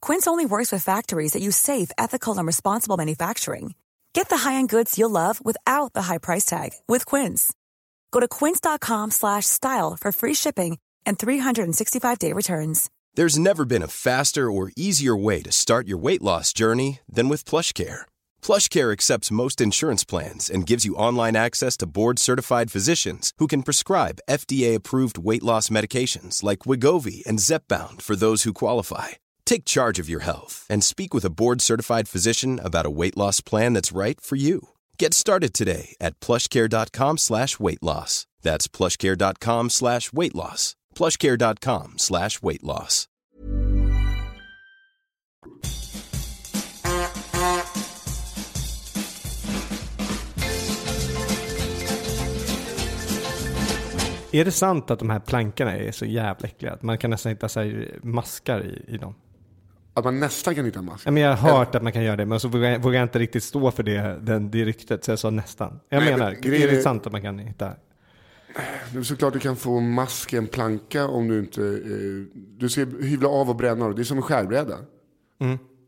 Quince only works with factories that use safe, ethical, and responsible manufacturing. Get the high-end goods you'll love without the high price tag with Quince. Go to quince.com slash style for free shipping and 365-day returns. There's never been a faster or easier way to start your weight loss journey than with PlushCare. PlushCare accepts most insurance plans and gives you online access to board-certified physicians who can prescribe FDA-approved weight loss medications like Wigovi and Zepbound for those who qualify. Take charge of your health and speak with a board-certified physician about a weight loss plan that's right for you. Get started today at plushcare.com slash weight loss. That's plushcare.com slash weight loss. plushcare.com slash weight loss. Är det sant att de här plankorna är så jävla äckliga? Att man kan nästan hitta så maskar i, i dem? Att man nästan kan hitta en mask. Ja, men jag har hört att man kan göra det, men så vågar jag, vågar jag inte riktigt stå för det, den, det ryktet, så jag sa nästan. Jag Nej, menar, men grejen är det sant att man kan hitta? Det är såklart du kan få mask i en planka om du inte... Eh, du ska hyvla av och bränna. Det är som en skärbräda.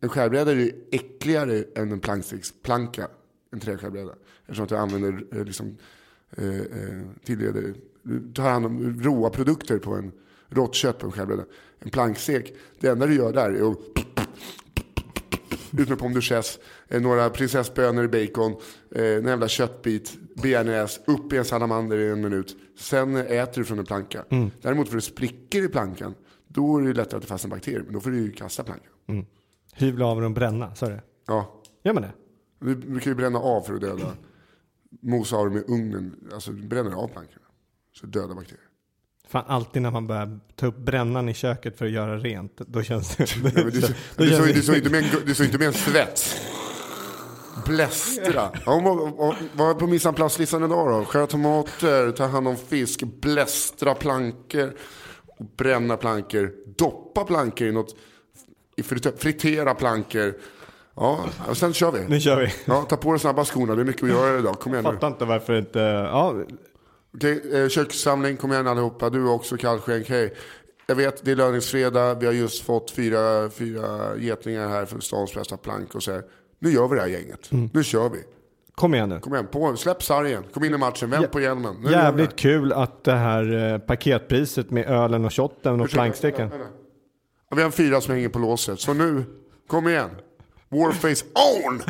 En skärbräda är ju äckligare än en planksticksplanka. En träskärbräda. Eftersom att du använder eh, liksom, eh, eh, tillreder, du tar hand om råa produkter på en rått kött på en skärbräda. En plankstek, det enda du gör där är att ut med pommes duchesse, eh, några prinsessbönor i bacon, eh, en jävla köttbit, bearnaise, upp i en salamander i en minut. Sen äter du från en planka. Däremot för det sprickor i plankan, då är det lättare att det fastnar bakterier. Men då får du ju kasta plankan. Hyvla av den bränna, sa du? Ja, Gör man det? du brukar ju bränna av för att döda. Mosa av dem i ugnen, alltså du bränner av plankorna. Så döda bakterier. Fan, alltid när man börjar ta upp brännan i köket för att göra rent, då känns det... Men du, då känns såg, det- du, såg inte med du inte med en svets. Blästra. Ja, hon var, var, på mise en place-listan idag då. Skära tomater, ta hand om fisk, blästra plankor, och bränna plankor, doppa plankor i något, i fritera plankor. Ja, och sen kör vi. Nu kör vi. Ja, ta på dig snabba skorna, det är mycket att göra idag. Kom igen nu. Fattar inte varför inte... Ja, Okej, eh, kökssamling, kom igen allihopa. Du också kallskänk, hej. Jag vet, det är löningsfredag. Vi har just fått fyra, fyra getingar här från stans bästa plank och så här. Nu gör vi det här gänget. Nu kör vi. kom igen nu. Kom igen, på, släpp sargen. Kom in i matchen, vänd på hjälmen. Nu Jävligt kul att det här eh, paketpriset med ölen och shotten och planksteken. Ja, Vi har en fyra som hänger på låset. Så nu, kom igen. Warface on!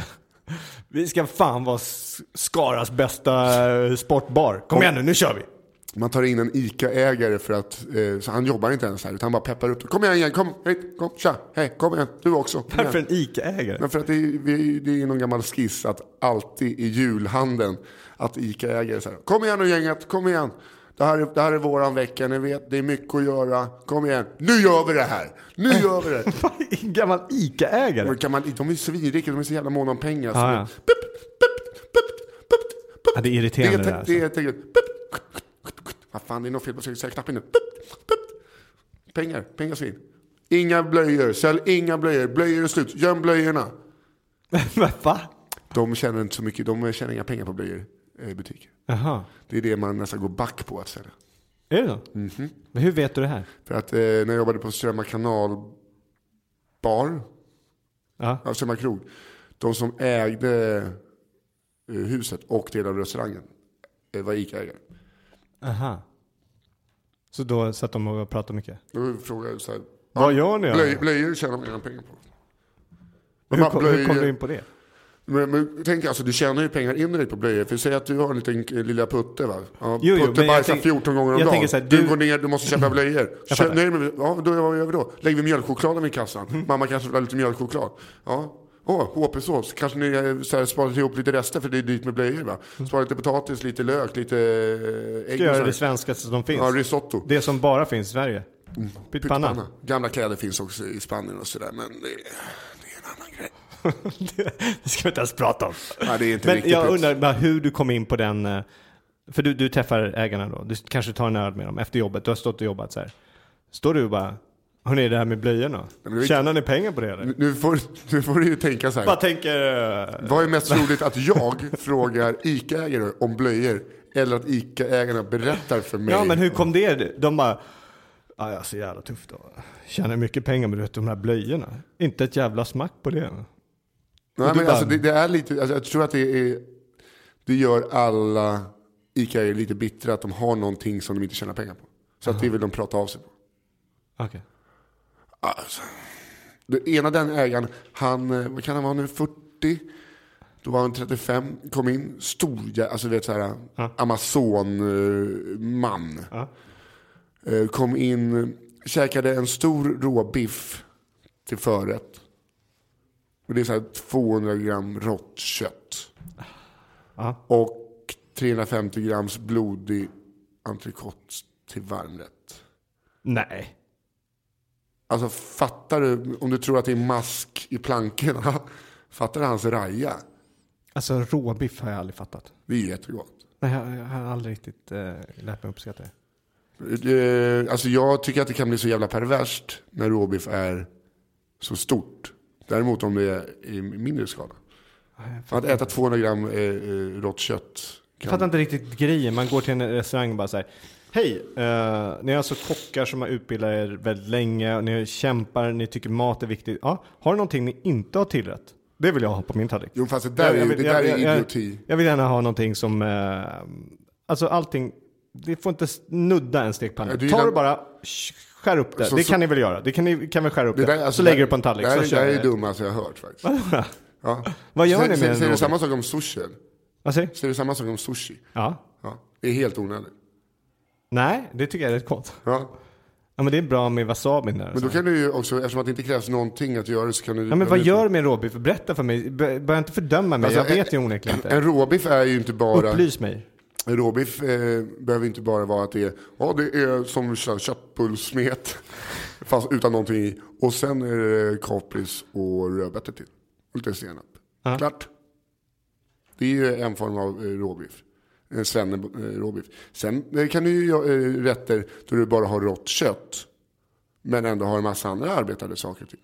Vi ska fan vara Skaras bästa eh, sportbar. Kom igen nu, nu kör vi. Man tar in en ICA-ägare för att, eh, så han jobbar inte ens här, utan han bara peppar upp. Kom igen igen, kom hit, kom, tja, hej, kom igen, du också. Kom Varför igen. en ICA-ägare? Men för att det är, vi, det är någon gammal skiss att alltid i julhandeln att ICA-ägare säger kom igen nu gänget, kom igen. Det här, är, det här är våran vecka, ni vet, det är mycket att göra. Kom igen, nu gör vi det här! Nu gör vi det! En gammal ICA-ägare? De är svinrika, de är så jävla måna om pengar. så Ja, pup, pup, pup. Ja, det är Det irriterande är det där. det är Alltså. enkelt. Pup. Vad fan, det är något fel på knappen nu. Pup. Pengar, pengarsvin. Inga blöjor, sälj inga blöjor. Blöjor är slut, göm blöjorna. Va? De tjänar inte så mycket, de tjänar inga pengar på blöjor eh, i butiker. Jaha. Det är det man nästan går back på att sälja. Är det så? Mhm. Men hur vet du det här? För att eh, när jag jobbade på Strömma kanal bar, Ja. Strömma krog, de som ägde eh, huset och del av restaurangen eh, var ICA-ägare. Aha. Så då satt de och pratade mycket? Då frågade jag så här, Vad gör ni? blöj, blöjor tjänar man pengar på. Hur, kom, hur blöjor- kom du in på det? Men, men tänk alltså, du tjänar ju pengar indirekt på blöjor. För säg att du har en liten eh, lilla Putte va? Ja, Jo, jo, putte bajsar tänk- 14 gånger om dagen. här, du... du- går ner, du måste köpa blöjor. Kö- nej, men, ja, då, vad gör vi då? Lägger vi mjölkchokladen vid kassan? Mm. Mamma kanske vill ha lite mjölkchoklad? Ja. Åh, HP-sås. Kanske ni eh, så här, sparar ihop lite rester för det är dyrt med blöjor va? Spara lite potatis, lite lök, lite eh, ägg Ska göra det svenskaste som finns. Ja, risotto. Det som bara finns i Sverige. Pyttipanna. Pyttipanna. Gamla kläder finns också i Spanien och sådär. Men det, det ska vi inte ens prata om. Nej, det är inte Men jag undrar bara hur du kom in på den, eh, för du, du träffar ägarna då, du kanske tar en öl med dem efter jobbet, du har stått och jobbat så här. Står du och bara, hörni det här med blöjorna, tjänar ni pengar på det eller? Nu får, nu får du ju tänka så här. Bara tänker, eh, Vad är mest troligt att jag frågar ICA-ägare om blöjor eller att ICA-ägarna berättar för mig? ja men hur kom det? De bara, ja jag är så jävla tufft då. Tjänar mycket pengar med de här blöjorna. Inte ett jävla smack på det. Nej, men alltså, det, det är lite, alltså, jag tror att det är, det gör alla ICA-ägare lite bittra att de har någonting som de inte tjänar pengar på. Så att det vill de prata av sig på. Okej. Alltså, det ena den ägaren, han, eh, vad kan han vara nu, 40? Då var han 35, kom in, stor, alltså du vet såhär, Ja. Amazon-man. Ja. Eh, Kom in, käkade en stor råbiff till förrätt. Och det är så här 200 gram rått kött. Ja. Och 350 grams blodig entrecote till varmrätt. Nej. Alltså fattar du, om du tror att det är mask i plankorna, fattar du hans raja? Alltså råbiff har jag aldrig fattat. Det är jättegott. Nej, jag, jag har aldrig riktigt eh, lärt mig uppskatta det. Eh, Alltså jag tycker att det kan bli så jävla perverst när råbiff är så stort. Däremot om det är i mindre skala. Att äta 200 gram eh, eh, rått kött. Jag fattar inte riktigt grejen. Man går till en restaurang och bara säger Hej, eh, ni är alltså kockar som har utbildat er väldigt länge och ni kämpar, ni tycker mat är viktigt. Ja, har du någonting ni inte har tillrätt? Det vill jag ha på min tallrik. Jo fast det där, är, ju- det där är idioti. Jag, vill gärna ha någonting som, eh, alltså allting, det får inte snudda en stekpanna. Ja, Ta det bara, skär upp det. Så- det så- kan ni väl göra? Det kan ni kan väl skära upp det? Det där, alltså, så lägger du på en tallrik. Det här, så det är det dummaste jag har hört faktiskt. Ja. Vad gör ni med säger- en du samma sak om sushi? Vad säger du? Samma sak om sushi? Ja. Ja. Det är helt onödigt. Nej, det tycker jag är rätt gott. Ja. Ja men det är bra med wasabin där. Men då kan du ju också, eftersom att det inte krävs någonting att göra det så kan du... Ja, men vad gör du med en råbiff? Berätta för mig. Börja inte fördöma mig. Alltså, jag vet ju onekligen inte. En råbiff är ju inte bara... Upplys mig. Råbiff eh, behöver inte bara vara att det är, ja det är som kö- köttbullsmet. Fast utan någonting i. Och sen är det kapris och rödbetor till. Och lite senap. Ja. Klart. Det är ju en form av eh, råbiff. En svenne eh, råbiff. Sen eh, kan du ju göra eh, rätter då du bara har rått kött. Men ändå har en massa andra arbetade saker till.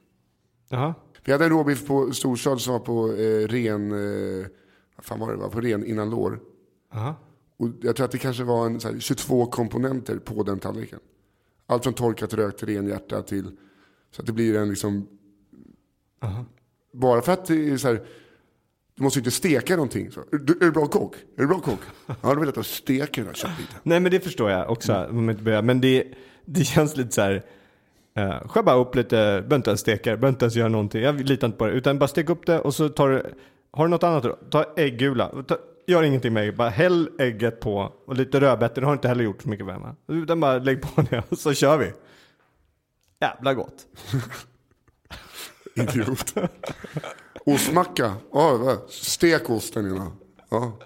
Jaha. Vi hade en råbiff på storstad som var på eh, ren, eh, vad fan var det, var på ren innan lår. Jaha. Och jag tror att det kanske var en, så här, 22 komponenter på den tallriken. Allt från torkat rökt renhjärta till så att det blir en liksom... Bara för att det är så här, du måste ju inte steka någonting. Så. Är, du, är du bra kock? Är du bra kock? Ja, då vill jag att du steker den här köttbiten. Nej men det förstår jag också. Mm. Men det, det känns lite så här. Uh, skär bara upp lite, behöver inte ens steka, behöver inte ens göra någonting. Jag litar inte på det. Utan bara stek upp det och så tar du, har du något annat då? Ta äggula. Ta, gör ingenting med ägg, bara häll ägget på. Och lite rödbetor, det har inte heller gjort så mycket med Utan bara lägg på det och så kör vi. Jävla gott. Idiot. Ostmacka. Ja, stek osten innan. Ja.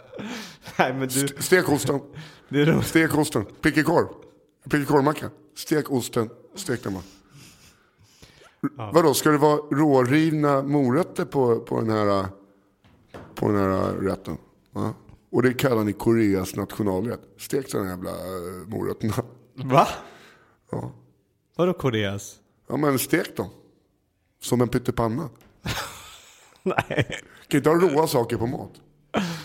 Nej men du, St- Stek osten. det är roligt. Stek osten. Pickekorv. Pickekorvmacka. Stek osten. Stek den bara. Vadå, ska det vara rårivna morötter på, på, den här, på den här rätten? Ja. Och det kallar ni Koreas nationalrätt. Stek de jävla uh, morötterna. Va? Ja. Vadå Koreas? ja, men stek dem. Som en pyttipanna. Nej. Kan inte ha råa saker på mat.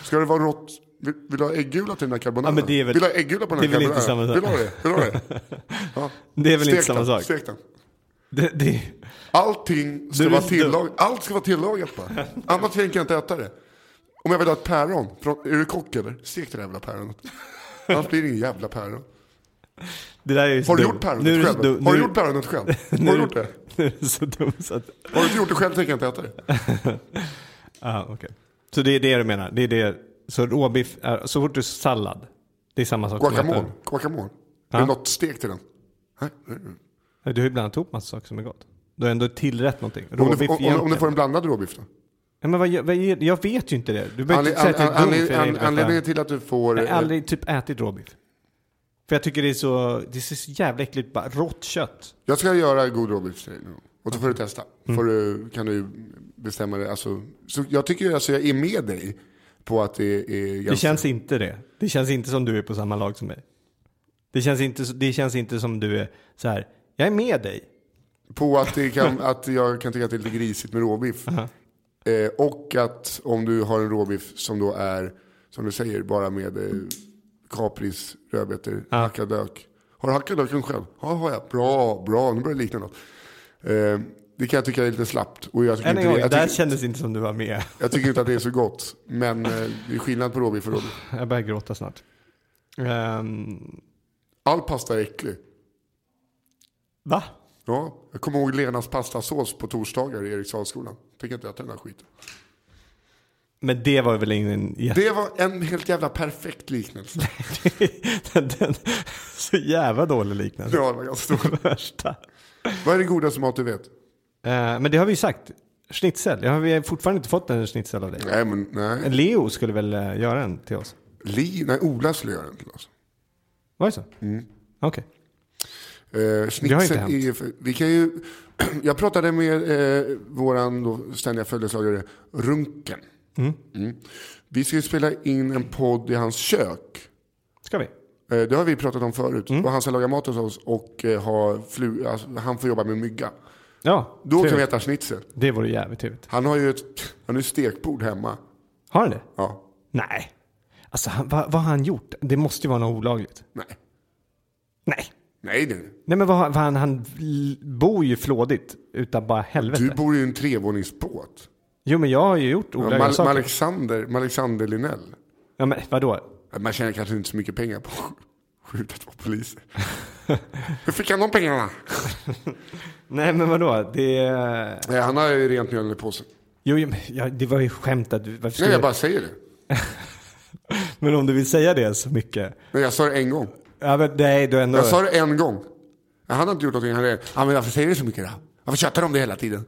Ska det vara rått? Vill, vill du ha äggula till den här carbonara? Ja, men det är väl- vill du ha äggula på den här det är väl inte samma sak. Vill du ha det? Vill du ha det? Ja. Det är väl inte Stek samma den, sak? Stek den. Det, det, Allting ska Du- vara tillagat. Allt ska vara tillagat bara. Annars tänker jag inte äta det. Om jag vill ha ett päron. Är du kock eller? Stek det där jävla päronet. Annars blir det ingen jävla päron. det där är Har du gjort päronet själv? dum- Har du gjort päronet själv? Har du gjort det? Nu är du så dum så att... Har du inte gjort det själv tänker jag inte äta det. Ja, okej. Så det är det du menar? Det är det, så råbiff, är, så fort du sallad, det är samma sak som Guacamole. äta- Guacamole. Ja. Är det något stek till den? Nej. Du har ju blandat ihop massa saker som är gott. Du har ändå tillrätt någonting. Om du, Råbiff om, om, om du får en blandad råbiff då? Ja, men vad, vad, jag vet ju inte det. Du behöver Anled, inte säga att jag är dum anled, för jag an, inte vet anledningen till att du får... Jag har aldrig typ ätit råbiff. För jag tycker det är så, det är så jävla äckligt, bara rått kött. Jag ska göra god råbiff till dig nu. Och så får du testa. Mm. Får du, kan du bestämma det. Alltså, så jag tycker alltså jag är med dig på att det är ganska... Det känns inte det. Det känns inte som du är på samma lag som mig. Det känns inte, det känns inte som du är så här. jag är med dig. På att, det kan, att jag kan tycka att det är lite grisigt med råbiff. Eh, och att om du har en råbiff som då är, som du säger, bara med eh, kapris, rödbetor, hackad lök. Har du hackat löken själv? Ja, har jag. Bra, bra. Nu börjar det likna något. Eh, det kan jag tycka är lite slappt. Och jag tycker, Än en inte, gång, det, jag, där tycker, kändes inte som du var med. jag tycker inte att det är så gott. Men eh, det är skillnad på råbiff och råbiff. Jag börjar gråta snart. Ehm, All pasta är äcklig. va? Ja, jag kommer ihåg Lenas pastasås på torsdagar i Eriksdalsskolan. Tänker inte äta den här skiten. Men det var väl ingen jätte... Det var en helt jävla perfekt liknelse. den, den, så jävla dålig liknelse. Ja, det var ganska stor. Värsta. Vad är det godaste mat du vet? Eh, men det har vi ju sagt. Schnitzel. Jag har fortfarande inte fått en schnitzel av dig. Nej, men nej. Leo skulle väl eh, göra en till oss? Li, nej, Ola skulle göra den till oss. Var det så? Okej. Eh, Det schnitzel hänt. är, vi kan ju, jag pratade med eh, våran då ständiga följeslagare Runken. Mm. Vi ska ju spela in en podd i hans kök. Ska vi? Eh, det har vi pratat om förut. Mm. Och han ska laga mat hos oss och eh, ha flu, alltså, han får jobba med mygga. Ja, Då kan vi trevligt. äta schnitzel. Det vore jävligt trevligt. Han har ju ett, han har ju stekbord hemma. Har han det? Ja, Nej. Alltså, han, vad, vad har han gjort? Det måste ju vara något olagligt. nej. Nej. Nej, nej. Nej men vad, vad han, han bor ju flådigt utan bara helvete. Du bor i en trevåningsbåt. Jo men jag har ju gjort Ja, olagliga Mal- saker. Alexander, Alexander Linell. Ja men vadå? Man tjänar kanske inte så mycket pengar på att skjuta två poliser. Hur fick han de pengarna? Nej men vadå? Det... Nej, han har ju rent mjöl i påsen. Jo, men, ja, det var ju skämt att Nej, jag bara säger det. Men om du vill säga det så mycket. Men jag sa det en gång. Ja men nej, du ändå... Jag sa det en gång. Jag hade inte gjort någonting. Han hade, men varför säger du så mycket då? Varför tjatar du om det hela tiden?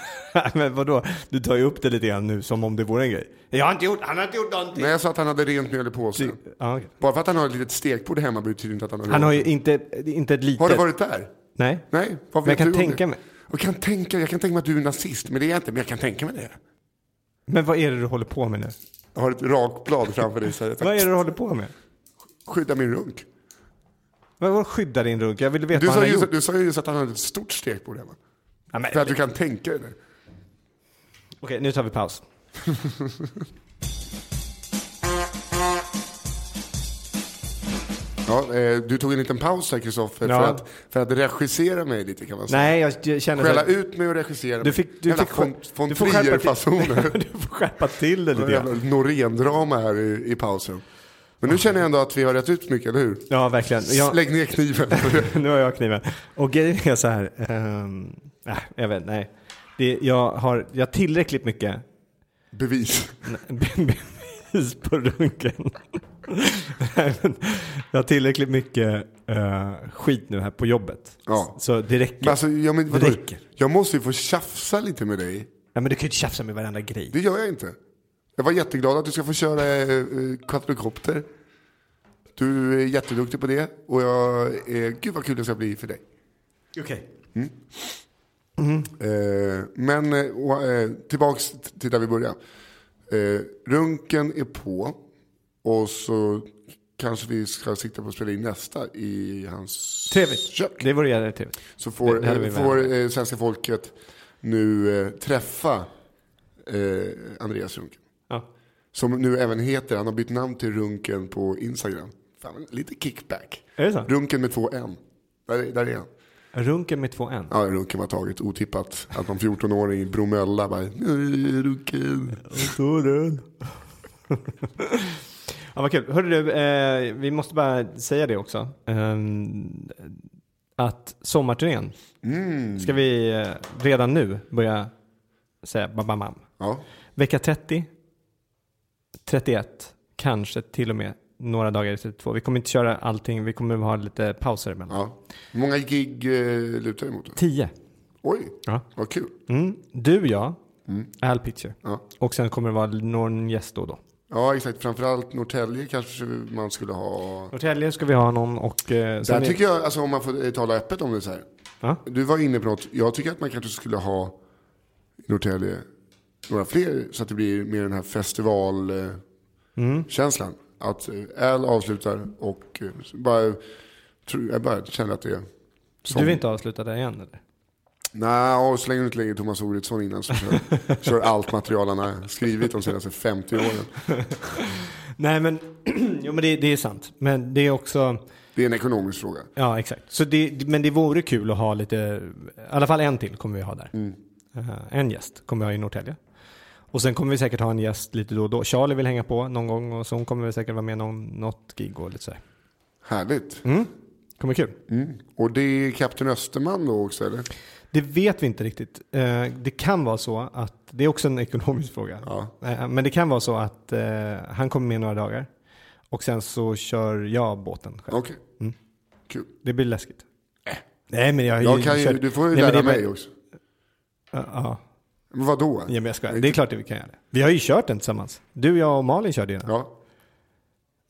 men vadå? Du tar ju upp det lite grann nu som om det vore en grej. Jag har inte gjort, han har inte gjort någonting. Nej, jag sa att han hade rent mjöl i påsen. Ja, okej. Bara för att han har ett litet stekbord hemma betyder inte att han har Han har ju inte, inte ett litet... Har du varit där? Nej. Nej, vad Men jag vet kan du tänka mig. Jag kan, tänka, jag kan tänka mig att du är nazist, men det är jag inte. Men jag kan tänka mig det. Men vad är det du håller på med nu? Jag har ett rakblad framför dig. Vad är det du håller på med? Skydda min runk. Vad vad skyddar din runk? Jag vill veta Du vad sa, han har just, gjort. du sa ju just att han hade ett stort hemma. Ja, men, För att du kan tänka dig det. Okej, nu tar vi paus. Ja, eh, du tog en liten paus här Kristoffer Ja. för, att, för att regissera mig lite kan man säga. Nej, jag jag känner... så Skälla här- ut mig och regissera Du mig. fick, du Jävla fick, von, von du får skärpa till- Trier-fasoner. du får skärpa till det lite grann. Norén-drama här i, i pausen. Men nu känner jag ändå att vi har rätt ut mycket, eller hur? Ja, verkligen. Jag, Lägg ner kniven. nu har jag kniven. Och grejen är så här. Um, äh, jag vet, nej. Det, jag, har, jag har tillräckligt mycket Bevis. bevis på runken. Nej, men jag har tillräckligt mycket eh, skit nu här på jobbet. Ja. Så det räcker. Men alltså, jag, men, det räcker. jag måste ju få tjafsa lite med dig. Ja, men du kan ju inte tjafsa med varenda grej. Det gör jag inte. Jag var jätteglad att du ska få köra eh, quadrocopter. Du är jätteduktig på det. Och jag, eh, gud vad kul det ska bli för dig. Okej. Eh, men eh, och, eh, tillbaks till där vi började. Eh, runken är på. Och så kanske vi ska sikta på att spela in nästa i hans Trevligt. kök. Det vore jävligt trevligt. Så får, Det- det hade vi eh, får eh, svenska folket nu eh, träffa eh, Andreas Runken. Ja. Som nu även heter, han har bytt namn till Runken på Instagram. Fan, lite kickback. Är det så? Runken med två N. Där, är- där är han. Runken med två N. Ja, Runken var taget otippat. Att någon 14-åring i Bromölla bara, "Nej, Runken. Ja, vad kul. Hörru du, eh, vi måste bara säga det också. Ehm, att sommarturnén Mm. ska vi eh, redan nu börja säga bam, bam, bam. Ja, Vecka 30, 31, kanske till och med några dagar i 32. Vi kommer inte köra allting, vi kommer ha lite pauser emellan. ja. Hur många gig eh, lutar emot? 10. Oj, Ja. vad kul. Mm. Du, jag, Al Pitcher. Ja. Och sen kommer det vara någon gäst då och då. Ja, exakt. Framförallt Norrtälje kanske man skulle ha. Norrtälje ska vi ha någon och... Eh, Där är- tycker jag, alltså om man får eh, tala öppet om det så här. Ja. Du var inne på något. Jag tycker att man kanske skulle ha Norrtälje några fler så att det blir mer den här festivalkänslan. Att eh, Al avslutar och eh, bara, tror- jag bara känner att det är som, Du vill inte avsluta där igen eller? Nej, och så länge du inte lägger Thomas Oredsson innan så kör, kör allt material han har skrivit de senaste 50 åren. Nej men, jo, men det, det är sant. Men det är också, Det är en ekonomisk fråga. ja exakt. Så det, men det vore kul att ha lite, i alla fall en till kommer vi ha där. Eh, en gäst kommer vi ha i Norrtälje. Och sen kommer vi säkert ha en gäst lite då och då. Charlie vill hänga på någon gång och så hon kommer vi säkert vara med någon, något gig och lite så här. Härligt. Kommer kul. Mm. Och det är Kapten Österman då också eller? Det vet vi inte riktigt. Eh, Det kan vara så att, det är också en ekonomisk fråga. Ja. Eh, Men det kan vara så att eh, han kommer med några dagar. Och sen så kör jag båten själv. Okej. Kul. Det blir läskigt. Nej men jag Äh. Jag kan ju, kört- du får ju Nej, lära mig också. Ja, vadå? Ja, men jag skojar. Det är klart att vi kan göra det. Vi har ju kört den tillsammans. Du, jag och Malin körde ju den. Ja.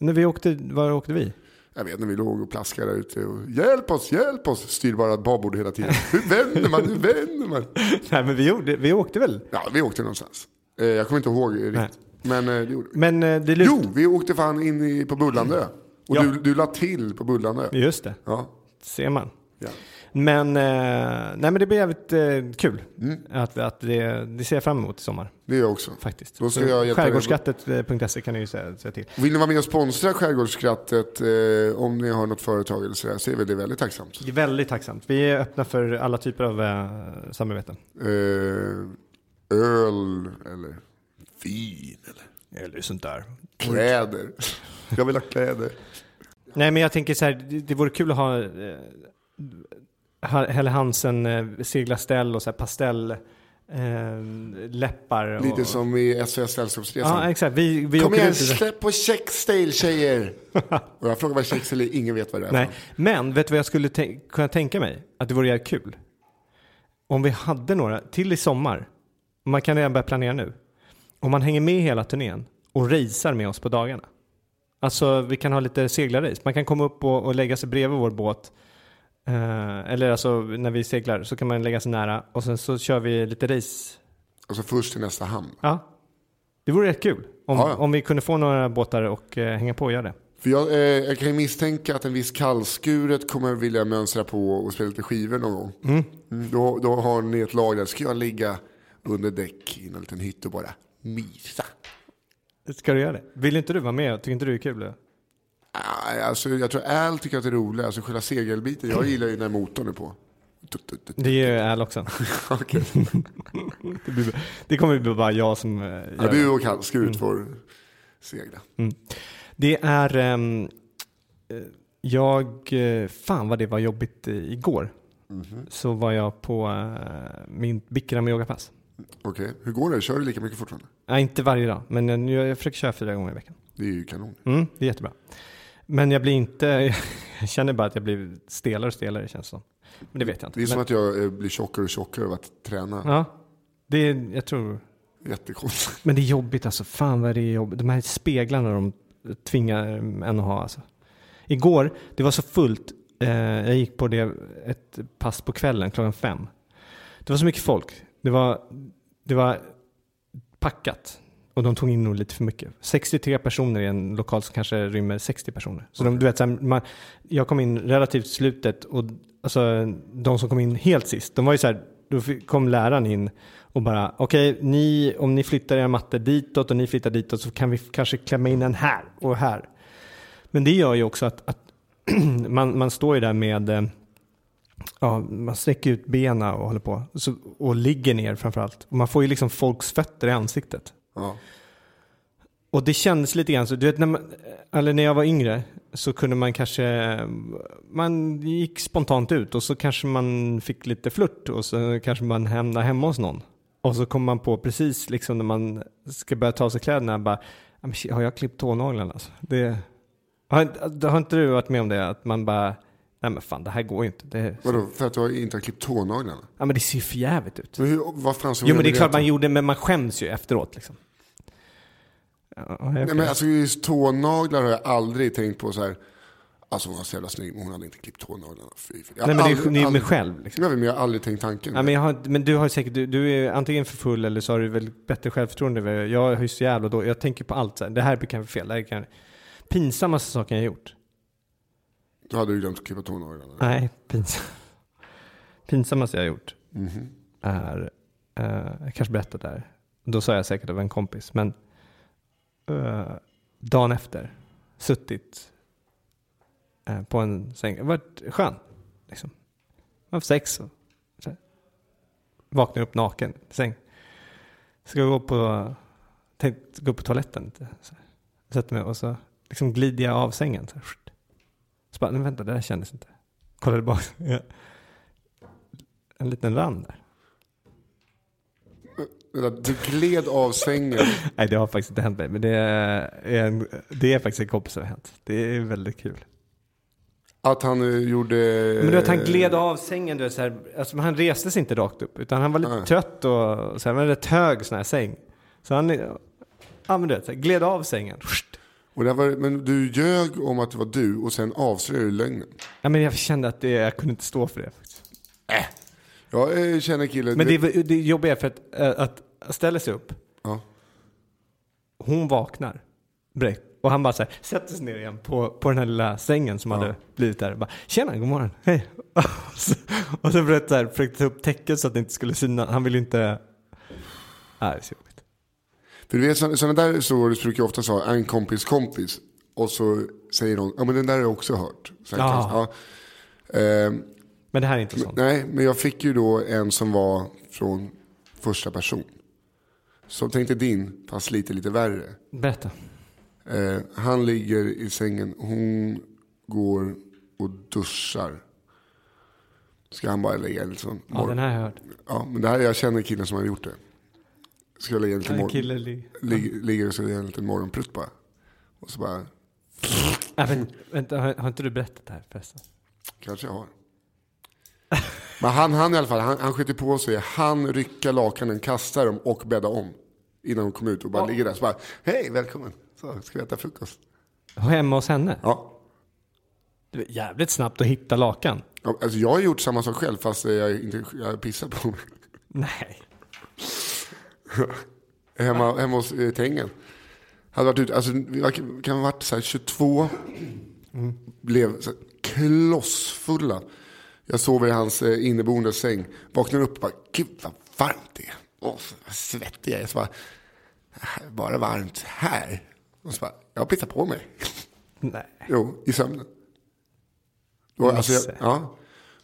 När vi åkte, var åkte vi? Jag vet när vi låg och plaskade där ute och hjälp oss, hjälp oss, styrbara babord hela tiden. Hur vänder man, hur vänder man? Nej, men vi, gjorde, vi åkte väl? Ja, vi åkte någonstans. Eh, jag kommer inte ihåg riktigt. Men eh, det gjorde vi. Men eh, det lut... Jo, vi åkte fan in i, på Bullandö. Och Ja. du, du la till på Bullandö. Just det, Ja. ser man. ja. Men, eh, nej, men det blir jävligt eh, kul. Mm. Att, att det, det ser jag fram emot i sommar. Det gör jag också. Faktiskt. Då ska Så jag hjälpa dig. Skärgårdsskattet.se kan ni ju säga, säga till. Vill ni vara med och sponsra Skärgårdsskrattet eh, om ni har något företag eller sådär så är väl det väldigt tacksamt. Det är väldigt tacksamt. Vi är öppna för alla typer av eh, samarbeten. Eh, öl eller vin eller Eller sånt där. kläder. Jag vill ha kläder. Nej, men jag tänker så här, det, det vore kul att ha eh, Ha- Helle Hansen eh, seglarställ och så här pastell eh, läppar. Och, Lite som i SOS Sällskapsresan. Ja, exakt. Vi, vi Kom igen, släpp på Checkstale tjejer. och jag frågar vad Checkstale är, ingen vet vad det är. Nej, men vet du vad jag skulle kunna tänka mig? Att det vore jävligt kul. Om vi hade några, till i sommar, man kan redan börja planera nu. Om man hänger med hela turnén och racear med oss på dagarna. Alltså vi kan ha lite seglarrace. Man kan komma upp och, och lägga sig bredvid vår båt. Eh, eller alltså när vi seglar så kan man lägga sig nära och sen så kör vi lite race. Alltså först till nästa hamn. Ja, det vore rätt kul. Om, Ja, ja. om vi kunde få några båtar och eh, hänga på och göra det. För jag, eh, jag kan ju misstänka att en viss kallskuret kommer vilja mönstra på och spela lite skivor någon gång. Mm, då, då har ni ett lag där, ska jag ligga under däck i en liten hytt och bara mysa. Ska du göra det? Vill inte du vara med? Tycker inte du det är kul? Alltså, jag tror Al tycker att det är roligt, alltså själva segelbiten. Jag gillar ju när motorn är på. Det gör Al också. Det, blir, det kommer bli bara jag som eh, gör Ja, du och kallskuret får segla. Det är... eh, jag... eh, Fan vad det var jobbigt igår. Så var jag på eh, min Bikram yogapass. Okej, hur går det? Kör du lika mycket fortfarande? Nej, inte varje dag, men nu- jag försöker köra fyra gånger i veckan. Det är ju kanon. Mm, det är jättebra. Men jag blir inte... Jag känner bara att jag blir stelare och stelare känns det som. Men det vet jag inte. Det är som men, att jag eh, blir tjockare och tjockare av att träna. Ja, det är, jag tror... Jättekonstigt. Men det är jobbigt alltså. Fan vad det är jobbigt. De här speglarna de tvingar en att ha alltså. Igår, det var så fullt. Eh, jag gick på det ett pass på kvällen klockan fem. Det var så mycket folk. Det var, det var packat. Och de tog in nog lite för mycket. 63 personer i en lokal som kanske rymmer 60 personer. Så de, du vet, så här, man, jag kom in relativt slutet och alltså, de som kom in helt sist, de var ju så här, då kom läraren in och bara, okej, ni, om ni flyttar era mattor ditåt och ni flyttar ditåt så kan vi kanske klämma in en här och här. Men det gör ju också att, att man, man står ju där med, eh, ja, man sträcker ut benen och håller på. Så, och ligger ner framförallt. Man får ju liksom folks fötter i ansiktet. Ja. Och det kändes lite grann så, du vet när, man, eller när jag var yngre så kunde man kanske, man gick spontant ut och så kanske man fick lite flört och så kanske man hamnade hemma hos någon. Och så kom man på precis liksom när man ska börja ta av sig kläderna, bara, ah, har jag klippt tånaglarna alltså? Det, har, har inte du varit med om det? Att man bara, nej men fan det här går ju inte. Det, Vadå, för att du inte har klippt tånaglarna? ja men det ser ju för jävligt ut. Men hur, vad fan så Jo men det är klart man gjorde, men man skäms ju efteråt liksom. Ja. Nej, men alltså just tånaglar har jag aldrig tänkt på så här. Alltså hon var så jävla snygg, men hon hade inte klippt tånaglarna. Fy, fy. Nej men det är aldrig- ju ni är med aldrig- själv liksom. Nej, men jag har aldrig tänkt tanken. Ja, men, jag har, men du har ju säkert, du, du är antingen för full eller så har du väl bättre självförtroende. Jag har ju så jävla då, jag tänker på allt så här. Det här kan vara fel, det här kan... Pinsammaste saken jag har gjort. Då hade du glömt att klippa tånaglarna. Nej, pinsam. pinsammaste jag har gjort Mhm. är, eh, jag kanske berättat det här. Då sa jag säkert av en kompis, men eh, dagen efter, suttit eh, på en säng, varit skön. Liksom. Har sex och så vaknar upp naken i säng. Ska gå på, tänkte gå på toaletten lite. Så här. Sätter mig och så liksom glider jag av sängen. Så, här. Så bara, vänta, det där kändes inte. Kollade bak. Ja. En liten rand där. Du gled av sängen. Nej, det har faktiskt inte hänt mig. Men det är, en, det är faktiskt en kompis som har hänt. Det är väldigt kul. Att han eh, gjorde... Men du vet, han gled av sängen. Du vet, så här, alltså, han reste sig inte rakt upp. Utan han var lite Nej. trött och så här, men rätt hög sån här säng. Så han ja, men du vet, så här, gled av sängen. Och det var, men du ljög om att det var du och sen avslöjade du lögnen. Ja, men jag kände att det, jag kunde inte stå för det. Faktiskt. Jag eh, känner killen. Men det, det jobbiga är för att, äh, att ställa sig upp. Ja. Hon vaknar direkt. Och han bara så här, sätter sig ner igen på, på den här lilla sängen som hade blivit där. Bara, Tjena, god morgon, hej. och så, och så jag, försökte ta upp täcket så att det inte skulle synas. Han ville inte... Nej, det är så jobbigt. För du vet sådana där historier brukar jag ofta säga en kompis kompis. Och så säger någon, ja men den där har jag också hört. Så här, Ja. ja. Ehm, Men det här är inte sånt. Nej, men jag fick ju då en som var från första person. Så tänkte din, fast lite, lite värre. Berätta. Eh, han ligger i sängen, hon går och duschar. Ska han bara lägga en liksom Ja, den här har jag hört. Ja, men det här, jag känner killen som har gjort det. Ska jag lägga en liten En morgon... kille li- Lig, ligger och jag en liten morgonprutt bara. Och så bara, Nej, men, vänta, har, har inte du berättat det här förresten? kanske jag har. Men han, han i alla fall, han, han skjuter på sig, han rycker lakanen, kastar dem och bäddar om. Innan hon kommer ut och bara ligger där. Så bara, hej, välkommen. Så, ska vi äta frukost? Hemma hos henne? Ja. Det är jävligt snabbt att hitta lakan. Ja, Alltså jag har gjort samma sak själv fast jag inte jag pissar på mig. Nej. Hemma, hemma hos eh, Tengen. Hade varit ute, alltså kan ha varit så här 22. Blev så här klossfulla. Jag sover i hans eh, inneboende säng. Vaknar upp och bara, gud vad varmt det är. Åh, vad svettig jag är. Så bara, "Äh, bara varmt här. Och så bara, jag pissar på mig. Nej. Jo, i sömnen. Och, alltså, jag, ja.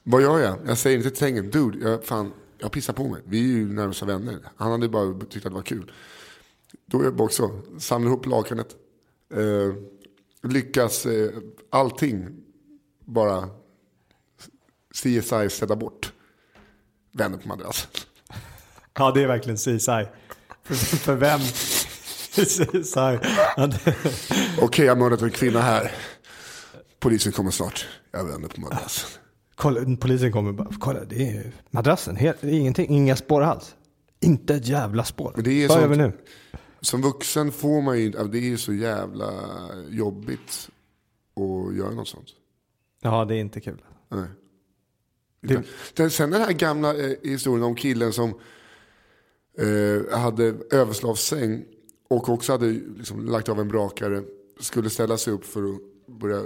Vad gör jag? Jag säger inte till sängen, dude, jag, fan, jag pissar på mig. Vi är ju närmsta vänner. Han hade bara tyckt att det var kul. Då är jag också, samlar ihop lakanet. Eh, lyckas eh, allting bara CSI städa bort. Vänder på madrassen. Ja, det är verkligen CSI. För, för vem? CSI. Okej, jag har mördat en kvinna här. Polisen kommer snart. Jag vänder på madrassen. Kolla, polisen kommer bara, kolla det är madrassen, helt, det är ingenting, inga spår alls. Inte ett jävla spår. Det Vad gör vi nu? Som vuxen får man ju det är ju så jävla jobbigt att göra något sånt. Ja, det är inte kul. Nej. Den, sen den här gamla eh, historien om killen som eh, hade överslavssäng och också hade liksom, lagt av en brakare. Skulle ställa sig upp för att börja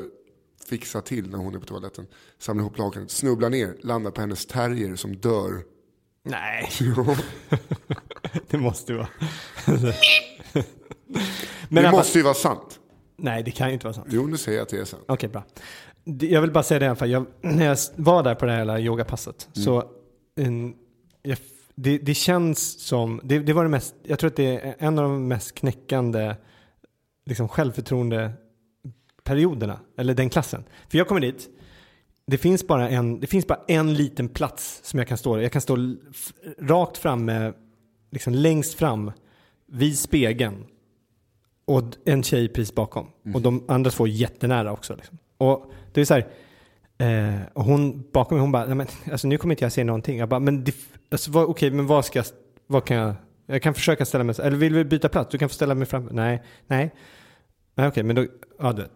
fixa till när hon är på toaletten. Samla ihop lakanet, snubblar ner, landar på hennes terrier som dör. Nej. det måste ju vara. det Men fall- måste ju vara sant. Nej, det kan ju inte vara sant. Jo, nu säger jag att det är sant. Okej, bra. Det- Jag vill bara säga det i alla fall. Jag, när jag var där på det här hela yogapasset så en, jag, det, det känns som, det, det var det mest, jag tror att det är en av de mest knäckande liksom självförtroende perioderna, eller den klassen. För jag kommer dit, det finns bara en, det finns bara en liten plats som jag kan stå Jag kan stå rakt framme, liksom längst fram vid spegeln och en tjej precis bakom. Och de andra två jättenära också. Liksom. Och det är så här, eh, och hon bakom mig, hon bara, "Nej, men, alltså, nu kommer inte jag se någonting. Jag bara, men det, alltså, vad, okej, men vad ska jag, vad kan jag, jag kan försöka ställa mig, eller vill vi byta plats? Du kan få ställa mig fram. Nej, nej. Nej, okej, men då, ja du vet.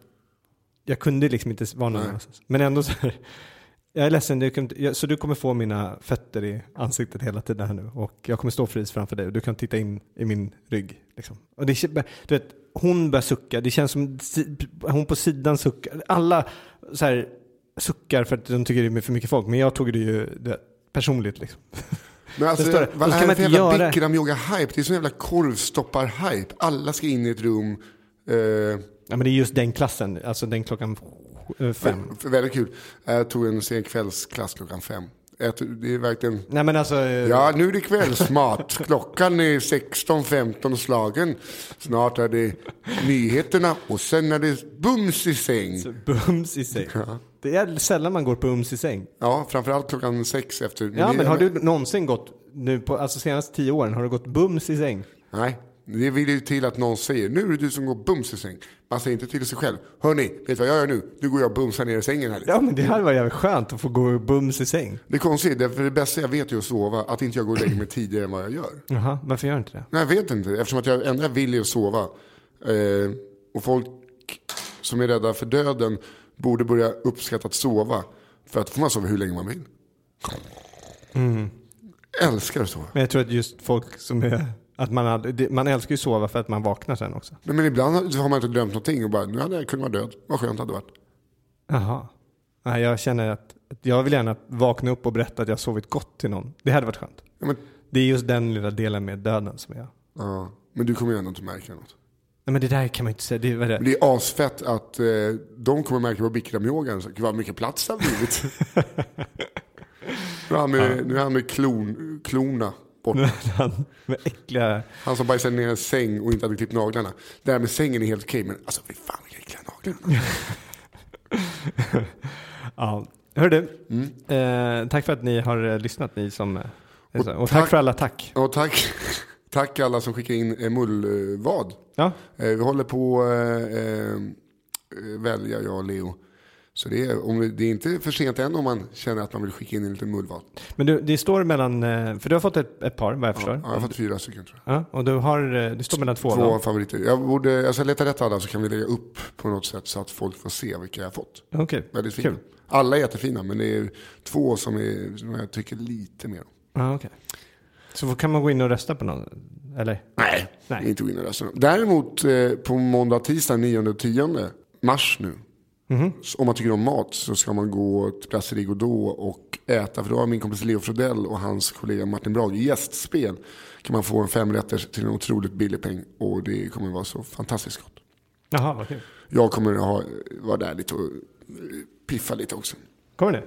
Jag kunde liksom inte vara någon annanstans. Men ändå så här, jag är ledsen, du kan, så du kommer få mina fötter i ansiktet hela tiden här nu. Och jag kommer stå fris framför dig och du kan titta in i min rygg. Liksom. Och det, du vet, hon börjar sucka, det känns som hon på sidan suckar. Alla så här, suckar för att de tycker det är för mycket folk. Men jag tog det ju du vet, personligt. Liksom. Men alltså, du? vad är det för jävla göra- bikram yoga hype? Det är sån jävla korvstoppar-hype. Alla ska in i ett rum. Eh, Ja, men det är just den klassen, alltså den klockan eh, fem. För- Väldigt kul. Jag tog en sen kvällsklass klockan fem. Det är verkligen... Nej men alltså, eh, Ja, nu är det kvällsmat. Klockan är 16.15 slagen. Snart är det nyheterna och sen är det bums i säng. bums i säng. Det är sällan man går på bums i säng. Ja, framförallt klockan sex efter. Ja, men har du någonsin gått, nu på, alltså senaste tio åren, har du gått bums i säng? Nej, det vill ju till att någon säger nu är det du som går bums i säng. Man säger inte till sig själv. Hörni, vet du vad jag gör nu? Nu går jag och bumsar ner i sängen här. Ja, men det hade varit jävligt skönt att få gå bums i säng. Det är konstigt, det- för det bästa jag vet är att sova. Att inte jag går och lägger mig tidigare än vad jag gör. Jaha, varför gör du inte det? Nej, jag vet inte. Eftersom att jag jag vill att sova. Eh, och folk som är rädda för döden borde börja uppskatta att sova. För att får man sova hur länge man vill. Älskar att sova. Men jag tror att just folk som är, att man, hade, man älskar ju sova för att man vaknar sen också. Men ibland har man inte drömt någonting och bara, nu hade jag kunnat vara död. Vad skönt det hade varit. Jaha. Nej, jag känner att jag vill gärna vakna upp och berätta att jag har sovit gott till någon. Det hade varit skönt. Ja, men, Det är just den lilla delen med döden som jag... ja, men du kommer ju ändå inte märka något. Nej men det där kan man ju inte säga. Det det? det är asfett att eh, de kommer märka på bikramyogan, gud vad mycket plats det har blivit. nu är han med, nu är han med klon, klona borta. Han med äckliga... Han som bajsade ner en säng och inte hade klippt naglarna. Det här med sängen är helt okej, men alltså fy fan vilka äckliga naglar. Ja. Hör du, Mm. eh, tack för att ni har eh, lyssnat ni som... eh, och, tack- tack för alla tack. Och tack, tack alla som skickar in eh, mullvad. Ja, Eh, vi håller på eh, välja, jag och Leo. Så det är, om, det är inte för sent än om man känner att man vill skicka in en liten mullvad. men du, det står mellan... eh, För du har fått ett, ett par vad jag förstår. Ja, jag har fått fyra stycken tror jag. Ja, och du har, eh, det står mellan två. Två då. favoriter. Jag, borde, jag ska leta rätt alla så kan vi lägga upp på något sätt så att folk får se vilka jag har fått. Okej, Väldigt fina. kul. Alla är jättefina men det är två som, är, som jag tycker lite mer om. Ja, okej. Så kan man gå in och rösta på någon? Eller? Nej, Nej. inte gå in och rösta. Däremot eh, på måndag, tisdag 9 och 10 mars nu. Så Om man tycker om mat så ska man gå till Brasserie Godot och äta. För då har min kompis Leo Frodell och hans kollega Martin Brage gästspel. Kan man få en femrätters till en otroligt billig peng. Och det kommer vara så fantastiskt gott. Jaha, vad kul. Jag kommer ha, vara där lite och piffa lite också. Kommer det?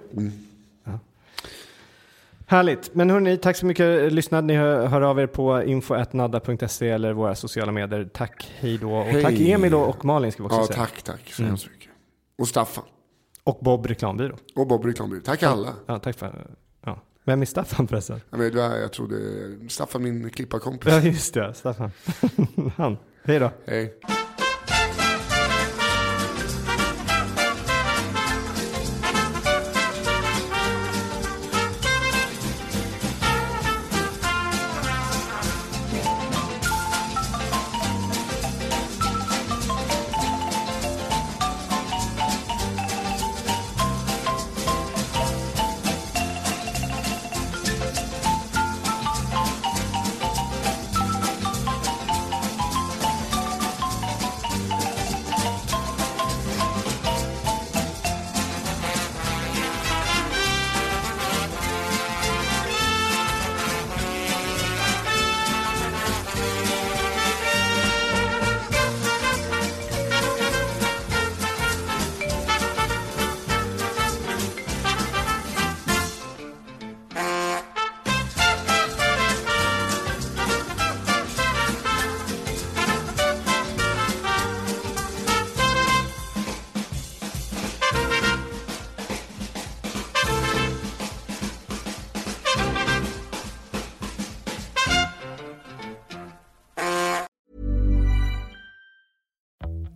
Ja. Härligt. Men hörni, tack så mycket lyssnade. Ni hör, hör av er på info.nadda.se eller våra sociala medier. Tack, hej då. Och Hej. tack Emil och Malin ska vi också Ja, säga. tack, tack så mycket. Och Staffan. Och Bob Reklambyrå. Och Bob Reklambyrå. Tack alla. Ja, tack för... Ja. Vem är Staffan förresten? Jag, vet, jag trodde Staffan min klipparkompis. Ja, just det. Staffan. Han. Hej då. Hej.